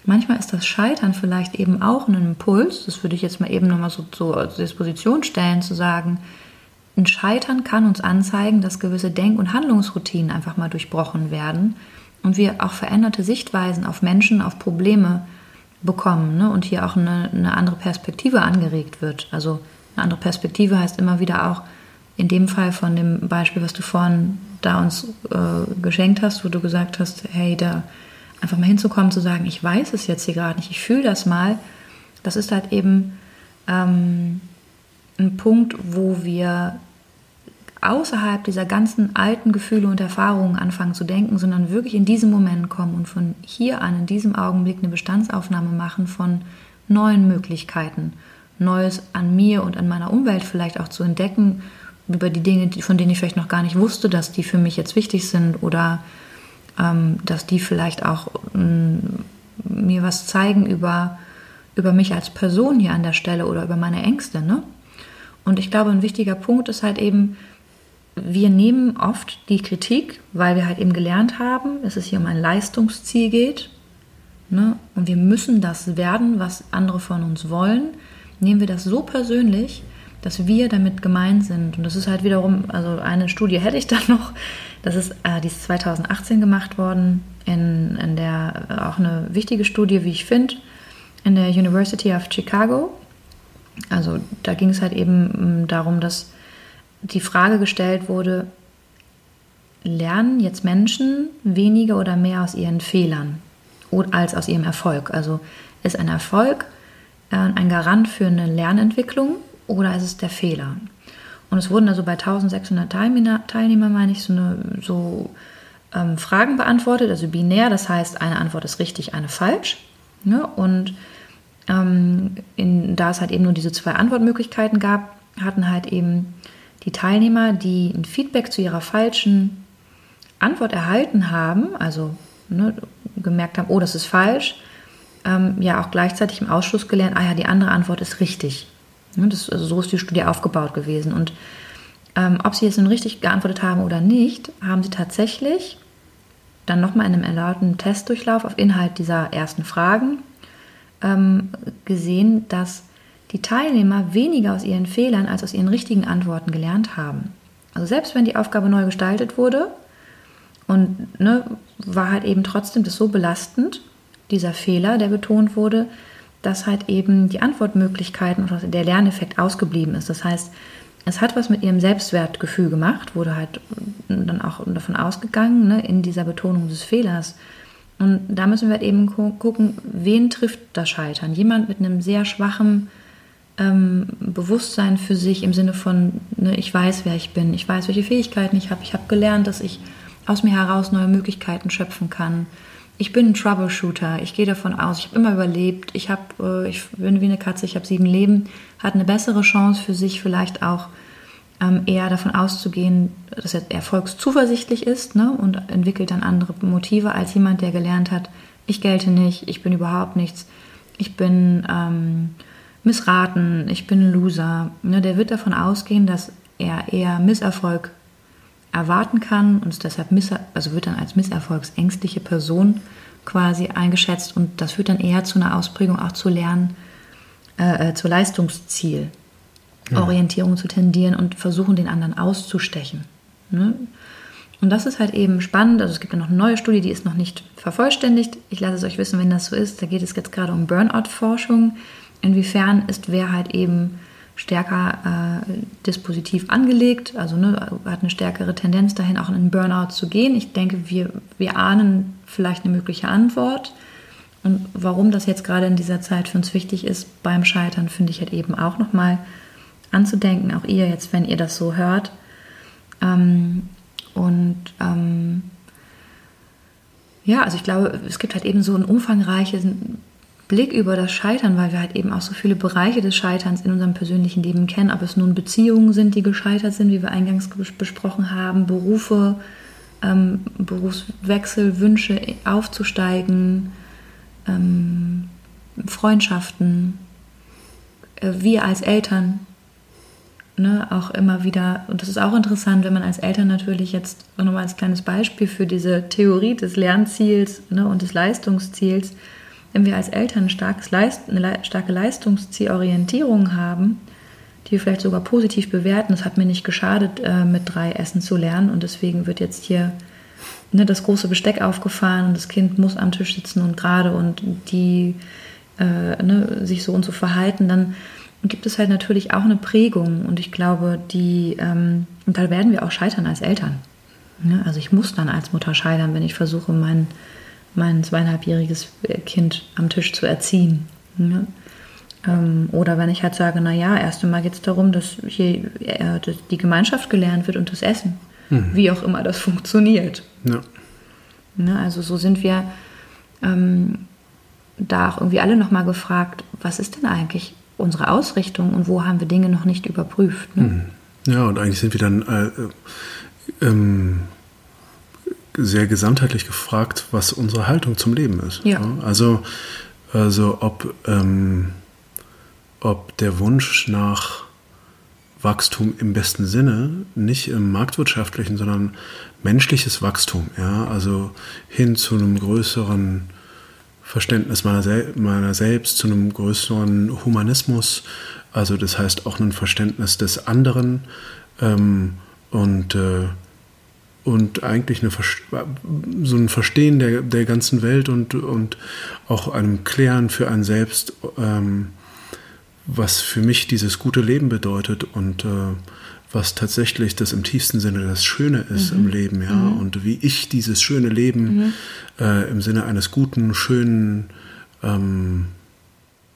manchmal ist das Scheitern vielleicht eben auch ein Impuls. Das würde ich jetzt mal eben nochmal so zur Disposition stellen, zu sagen, ein Scheitern kann uns anzeigen, dass gewisse Denk- und Handlungsroutinen einfach mal durchbrochen werden und wir auch veränderte Sichtweisen auf Menschen, auf Probleme bekommen ne? und hier auch eine, eine, andere Perspektive angeregt wird. Also eine andere Perspektive heißt immer wieder auch, in dem Fall von dem Beispiel, was du vorhin da uns äh, geschenkt hast, wo du gesagt hast, hey, da einfach mal hinzukommen, zu sagen, ich weiß es jetzt hier gerade nicht, ich fühle das mal, das ist halt eben ähm, ein Punkt, wo wir außerhalb dieser ganzen alten Gefühle und Erfahrungen anfangen zu denken, sondern wirklich in diesem Moment kommen und von hier an, in diesem Augenblick, eine Bestandsaufnahme machen von neuen Möglichkeiten, Neues an mir und an meiner Umwelt vielleicht auch zu entdecken, über die Dinge, von denen ich vielleicht noch gar nicht wusste, dass die für mich jetzt wichtig sind oder ähm, dass die vielleicht auch ähm, mir was zeigen über, über mich als Person hier an der Stelle oder über meine Ängste. Ne? Und ich glaube, ein wichtiger Punkt ist halt eben, wir nehmen oft die Kritik, weil wir halt eben gelernt haben, dass es hier um ein Leistungsziel geht. Ne? Und wir müssen das werden, was andere von uns wollen. Nehmen wir das so persönlich, dass wir damit gemeint sind. Und das ist halt wiederum, also eine Studie hätte ich da noch, das ist, äh, die ist 2018 gemacht worden, in, in der äh, auch eine wichtige Studie, wie ich finde, in der University of Chicago. Also da ging es halt eben mm, darum, dass die Frage gestellt wurde, lernen jetzt Menschen weniger oder mehr aus ihren Fehlern als aus ihrem Erfolg? Also ist ein Erfolg äh, ein Garant für eine Lernentwicklung oder ist es der Fehler? Und es wurden also bei 1600 Teilnehmer, Teilnehmer meine ich, so, eine, so ähm, Fragen beantwortet, also binär, das heißt, eine Antwort ist richtig, eine falsch. Ne? Und ähm, in, da es halt eben nur diese zwei Antwortmöglichkeiten gab, hatten halt eben die Teilnehmer, die ein Feedback zu ihrer falschen Antwort erhalten haben, also ne, gemerkt haben, oh, das ist falsch, ähm, ja auch gleichzeitig im Ausschluss gelernt, ah ja, die andere Antwort ist richtig. Ne, das, also so ist die Studie aufgebaut gewesen. Und ähm, ob sie jetzt nun richtig geantwortet haben oder nicht, haben sie tatsächlich dann nochmal in einem erlaubten Testdurchlauf auf Inhalt dieser ersten Fragen ähm, gesehen, dass die Teilnehmer weniger aus ihren Fehlern als aus ihren richtigen Antworten gelernt haben. Also selbst wenn die Aufgabe neu gestaltet wurde und ne, war halt eben trotzdem das so belastend, dieser Fehler, der betont wurde, dass halt eben die Antwortmöglichkeiten und der Lerneffekt ausgeblieben ist. Das heißt, es hat was mit ihrem Selbstwertgefühl gemacht, wurde halt dann auch davon ausgegangen, ne, in dieser Betonung des Fehlers. Und da müssen wir halt eben gucken, wen trifft das Scheitern? Jemand mit einem sehr schwachen ähm, Bewusstsein für sich im Sinne von, ne, ich weiß, wer ich bin, ich weiß, welche Fähigkeiten ich habe, ich habe gelernt, dass ich aus mir heraus neue Möglichkeiten schöpfen kann. Ich bin ein Troubleshooter, ich gehe davon aus, ich habe immer überlebt, ich, hab, äh, ich bin wie eine Katze, ich habe sieben Leben, hat eine bessere Chance für sich vielleicht auch ähm, eher davon auszugehen, dass er erfolgszuversichtlich ist ne, und entwickelt dann andere Motive als jemand, der gelernt hat, ich gelte nicht, ich bin überhaupt nichts, ich bin... Ähm, missraten, ich bin ein Loser. Ne, der wird davon ausgehen, dass er eher Misserfolg erwarten kann und ist deshalb Misser also wird dann als misserfolgsängstliche Person quasi eingeschätzt und das führt dann eher zu einer Ausprägung, auch zu lernen, äh, äh, zur Leistungszielorientierung ja. zu tendieren und versuchen, den anderen auszustechen. Ne? Und das ist halt eben spannend. Also es gibt ja noch eine neue Studie, die ist noch nicht vervollständigt. Ich lasse es euch wissen, wenn das so ist. Da geht es jetzt gerade um Burnout-Forschung inwiefern ist wer halt eben stärker äh, dispositiv angelegt, also ne, hat eine stärkere Tendenz dahin, auch in einen Burnout zu gehen. Ich denke, wir, wir ahnen vielleicht eine mögliche Antwort. Und warum das jetzt gerade in dieser Zeit für uns wichtig ist beim Scheitern, finde ich halt eben auch nochmal anzudenken, auch ihr jetzt, wenn ihr das so hört. Ähm, und ähm, ja, also ich glaube, es gibt halt eben so einen umfangreichen Blick über das Scheitern, weil wir halt eben auch so viele Bereiche des Scheiterns in unserem persönlichen Leben kennen, ob es nun Beziehungen sind, die gescheitert sind, wie wir eingangs besprochen haben, Berufe, ähm, Berufswechsel, Wünsche aufzusteigen, ähm, Freundschaften, äh, wir als Eltern, ne, auch immer wieder, und das ist auch interessant, wenn man als Eltern natürlich jetzt nochmal als kleines Beispiel für diese Theorie des Lernziels ne, und des Leistungsziels, wenn wir als Eltern eine starke Leistungszielorientierung haben, die wir vielleicht sogar positiv bewerten, es hat mir nicht geschadet, äh, mit drei Essen zu lernen und deswegen wird jetzt hier ne, das große Besteck aufgefahren und das Kind muss am Tisch sitzen und gerade und die äh, ne, sich so und so verhalten, dann gibt es halt natürlich auch eine Prägung und ich glaube, die, ähm, und da werden wir auch scheitern als Eltern. Ne? Also ich muss dann als Mutter scheitern, wenn ich versuche, mein, mein zweieinhalbjähriges Kind am Tisch zu erziehen. Ne? Ähm, oder wenn ich halt sage, naja, erst einmal geht es darum, dass hier äh, dass die Gemeinschaft gelernt wird und das Essen. Mhm. Wie auch immer das funktioniert. Ja. Ne? Also so sind wir ähm, da auch irgendwie alle nochmal gefragt, was ist denn eigentlich unsere Ausrichtung und wo haben wir Dinge noch nicht überprüft. Ne? Mhm. Ja, und eigentlich sind wir dann äh, äh, ähm, sehr gesamtheitlich gefragt, was unsere Haltung zum Leben ist. Ja. Also, also ob, ähm, ob der Wunsch nach Wachstum im besten Sinne, nicht im marktwirtschaftlichen, sondern menschliches Wachstum, ja, also hin zu einem größeren Verständnis meiner, Sel meiner selbst, zu einem größeren Humanismus, also das heißt auch ein Verständnis des anderen ähm, und, äh, und eigentlich eine, so ein Verstehen der, der ganzen Welt und, und auch einem Klären für einen selbst, ähm, was für mich dieses gute Leben bedeutet und äh, was tatsächlich das im tiefsten Sinne das Schöne ist mhm. im Leben, ja, mhm. und wie ich dieses schöne Leben mhm. äh, im Sinne eines guten, schönen, ähm,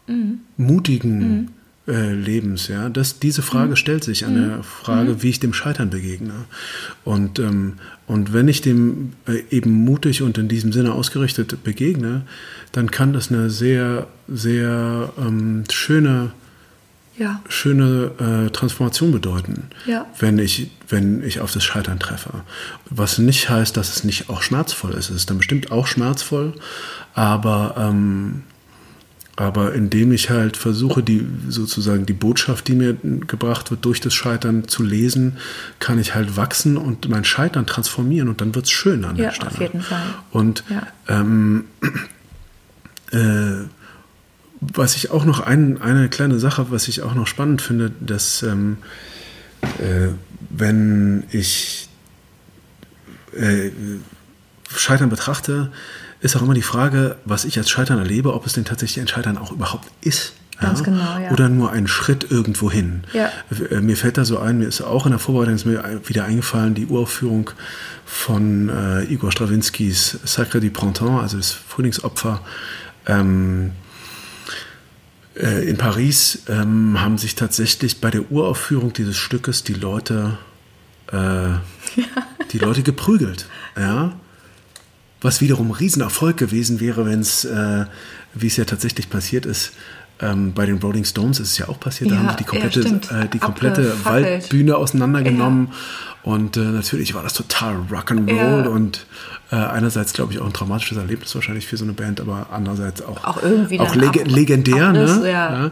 mhm. mutigen mhm. Äh, Lebens, ja, das, diese Frage mhm. stellt sich an der Frage, wie ich dem Scheitern begegne. Und, ähm, und wenn ich dem äh, eben mutig und in diesem Sinne ausgerichtet begegne, dann kann das eine sehr, sehr ähm, schöne ja. schöne äh, Transformation bedeuten, ja. wenn, ich, wenn ich auf das Scheitern treffe. Was nicht heißt, dass es nicht auch schmerzvoll ist. Es ist dann bestimmt auch schmerzvoll, aber, ähm, aber indem ich halt versuche, die sozusagen die Botschaft, die mir gebracht wird, durch das Scheitern zu lesen, kann ich halt wachsen und mein Scheitern transformieren und dann wird es schön an ja, der Stelle. Auf jeden Fall. Und ähm, äh, was ich auch noch ein, eine kleine Sache, was ich auch noch spannend finde, dass ähm, äh, wenn ich äh, Scheitern betrachte, ist auch immer die Frage, was ich als Scheitern erlebe, ob es denn tatsächlich ein Scheitern auch überhaupt ist. Ganz ja? genau, ja. Oder nur ein Schritt irgendwo hin. Ja. Äh, mir fällt da so ein, mir ist auch in der Vorbereitung ist mir wieder eingefallen, die Uraufführung von äh, Igor Strawinskys Sacre du Printemps, also das Frühlingsopfer. Ähm, äh, in Paris ähm, haben sich tatsächlich bei der Uraufführung dieses Stückes die Leute, äh, die Leute geprügelt. Ja? Was wiederum ein Riesenerfolg gewesen wäre, wenn es, äh, wie es ja tatsächlich passiert ist, ähm, bei den Rolling Stones ist es ja auch passiert, ja, da haben sie die komplette, ja, äh, die komplette Waldbühne auseinandergenommen. Ja. Und äh, natürlich war das total Rock'n'Roll und äh, einerseits, glaube ich, auch ein traumatisches Erlebnis wahrscheinlich für so eine Band, aber andererseits auch, auch, irgendwie auch leg ab, legendär. Abriss, ne? ja, ja.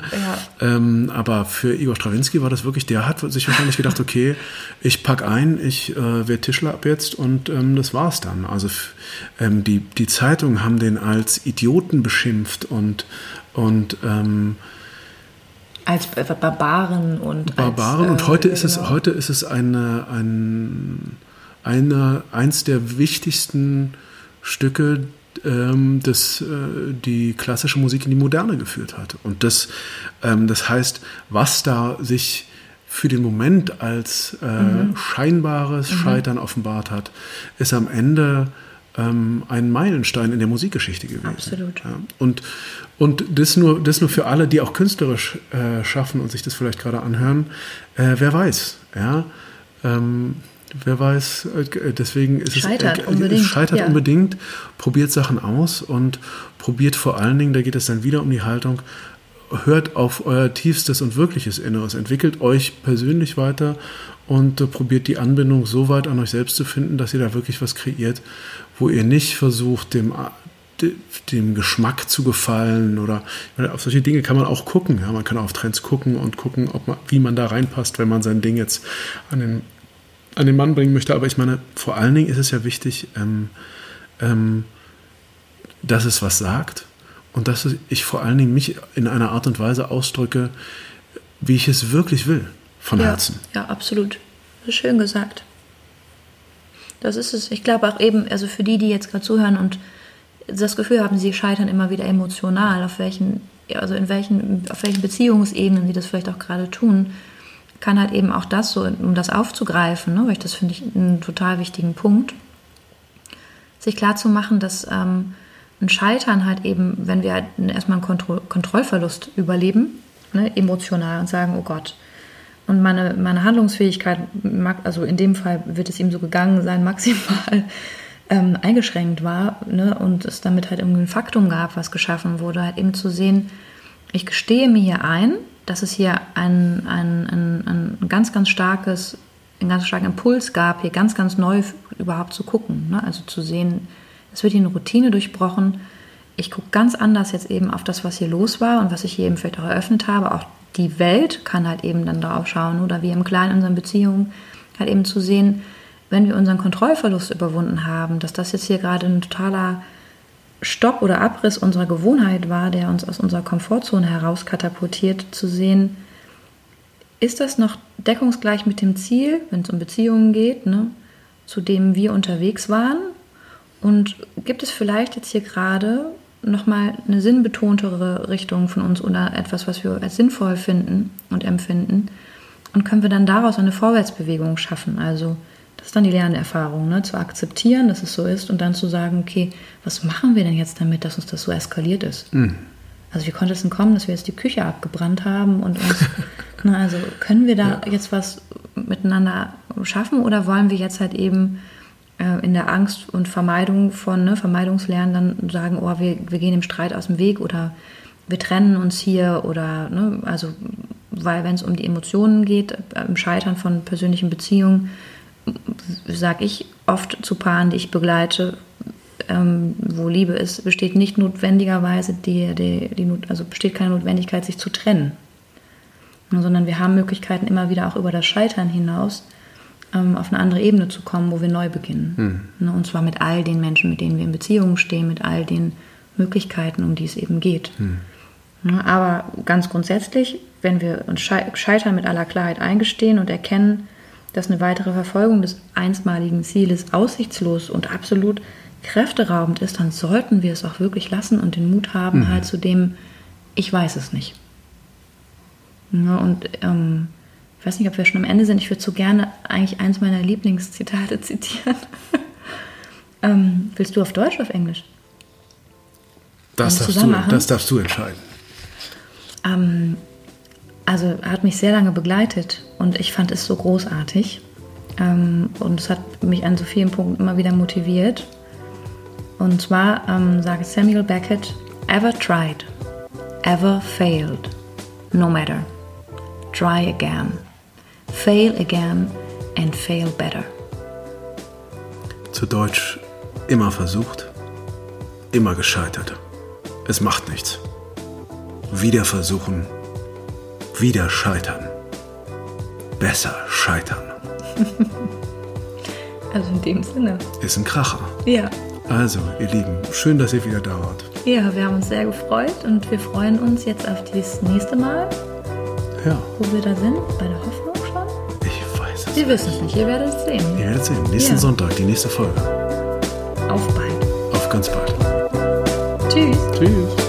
Ähm, aber für Igor Strawinski war das wirklich, der hat sich wahrscheinlich gedacht, okay, ich pack ein, ich äh, werde Tischler ab jetzt und ähm, das war's dann. Also ähm, die, die Zeitungen haben den als Idioten beschimpft und, und ähm, als Barbaren und Barbaren als, äh, und heute ist es genau. heute ist es eine, ein eine, eins der wichtigsten Stücke, ähm, das äh, die klassische Musik in die Moderne geführt hat. Und das, ähm, das heißt, was da sich für den Moment als äh, mhm. scheinbares mhm. Scheitern offenbart hat, ist am Ende ähm, ein Meilenstein in der Musikgeschichte gewesen. Absolut. Ja, und und das, nur, das nur für alle, die auch künstlerisch äh, schaffen und sich das vielleicht gerade anhören. Äh, wer weiß, ja. Ähm, wer weiß, äh, deswegen ist scheitert es unbedingt, scheitert ja. unbedingt, probiert Sachen aus und probiert vor allen Dingen, da geht es dann wieder um die Haltung, hört auf euer tiefstes und wirkliches Inneres, entwickelt euch persönlich weiter und äh, probiert die Anbindung so weit an euch selbst zu finden, dass ihr da wirklich was kreiert, wo ihr nicht versucht, dem, dem Geschmack zu gefallen oder auf solche Dinge kann man auch gucken. Ja, man kann auf Trends gucken und gucken, ob man, wie man da reinpasst, wenn man sein Ding jetzt an den, an den Mann bringen möchte. Aber ich meine, vor allen Dingen ist es ja wichtig, ähm, ähm, dass es was sagt und dass ich vor allen Dingen mich in einer Art und Weise ausdrücke, wie ich es wirklich will, von ja, Herzen. Ja, absolut. Schön gesagt. Das ist es. Ich glaube auch eben, also für die, die jetzt gerade zuhören und das Gefühl haben, sie scheitern immer wieder emotional, auf welchen, also in welchen, auf welchen Beziehungsebenen sie das vielleicht auch gerade tun, kann halt eben auch das so, um das aufzugreifen, ne, weil ich das finde ich einen total wichtigen Punkt, sich klar zu machen, dass ähm, ein Scheitern halt eben, wenn wir halt erstmal einen Kontroll Kontrollverlust überleben, ne, emotional und sagen, oh Gott, und meine, meine Handlungsfähigkeit, also in dem Fall wird es ihm so gegangen sein, maximal ähm, eingeschränkt war ne, und es damit halt irgendwie ein Faktum gab, was geschaffen wurde, halt eben zu sehen, ich gestehe mir hier ein, dass es hier ein, ein, ein, ein ganz, ganz starkes, einen ganz starken Impuls gab, hier ganz, ganz neu überhaupt zu gucken. Ne? Also zu sehen, es wird hier eine Routine durchbrochen. Ich gucke ganz anders jetzt eben auf das, was hier los war und was ich hier eben vielleicht auch eröffnet habe. Auch die Welt kann halt eben dann darauf schauen oder wir im Kleinen in unseren Beziehungen halt eben zu sehen, wenn wir unseren Kontrollverlust überwunden haben, dass das jetzt hier gerade ein totaler Stopp oder Abriss unserer Gewohnheit war, der uns aus unserer Komfortzone heraus katapultiert, zu sehen, ist das noch deckungsgleich mit dem Ziel, wenn es um Beziehungen geht, ne, zu dem wir unterwegs waren? Und gibt es vielleicht jetzt hier gerade nochmal eine sinnbetontere Richtung von uns oder etwas, was wir als sinnvoll finden und empfinden? Und können wir dann daraus eine Vorwärtsbewegung schaffen? Also das ist dann die Lernerfahrung, ne? zu akzeptieren, dass es so ist und dann zu sagen, okay, was machen wir denn jetzt damit, dass uns das so eskaliert ist? Mhm. Also wie konnte es denn kommen, dass wir jetzt die Küche abgebrannt haben und uns, na, also können wir da ja. jetzt was miteinander schaffen oder wollen wir jetzt halt eben in der Angst und Vermeidung von, ne, Vermeidungslernen dann sagen, oh, wir, wir gehen im Streit aus dem Weg oder wir trennen uns hier oder, ne, also, weil wenn es um die Emotionen geht, äh, im Scheitern von persönlichen Beziehungen, sage ich oft zu Paaren, die ich begleite, ähm, wo Liebe ist, besteht nicht notwendigerweise die, die, die, also besteht keine Notwendigkeit, sich zu trennen. Sondern wir haben Möglichkeiten, immer wieder auch über das Scheitern hinaus ähm, auf eine andere Ebene zu kommen, wo wir neu beginnen. Hm. Und zwar mit all den Menschen, mit denen wir in Beziehungen stehen, mit all den Möglichkeiten, um die es eben geht. Hm. Aber ganz grundsätzlich, wenn wir uns Scheitern mit aller Klarheit eingestehen und erkennen, dass eine weitere Verfolgung des einstmaligen Zieles aussichtslos und absolut kräfteraubend ist, dann sollten wir es auch wirklich lassen und den Mut haben, mhm. halt zu dem, ich weiß es nicht. Ja, und ähm, ich weiß nicht, ob wir schon am Ende sind. Ich würde so gerne eigentlich eins meiner Lieblingszitate zitieren. ähm, willst du auf Deutsch oder auf Englisch? Das darfst, du, das darfst du entscheiden. Ähm, also hat mich sehr lange begleitet und ich fand es so großartig. Ähm, und es hat mich an so vielen Punkten immer wieder motiviert. Und zwar ähm, sagt Samuel Beckett, ever tried, ever failed, no matter. Try again, fail again and fail better. Zu Deutsch, immer versucht, immer gescheitert. Es macht nichts. Wieder versuchen, wieder scheitern. Besser scheitern. also in dem Sinne. Ist ein Kracher. Ja. Also, ihr Lieben, schön, dass ihr wieder da wart. Ja, wir haben uns sehr gefreut und wir freuen uns jetzt auf das nächste Mal. Ja. Wo wir da sind, bei der Hoffnung Wir wissen es nicht, ihr werdet es sehen. Ihr werdet es sehen. Nächsten ja. Sonntag, die nächste Folge. Auf bald. Auf ganz bald. Tschüss. Tschüss.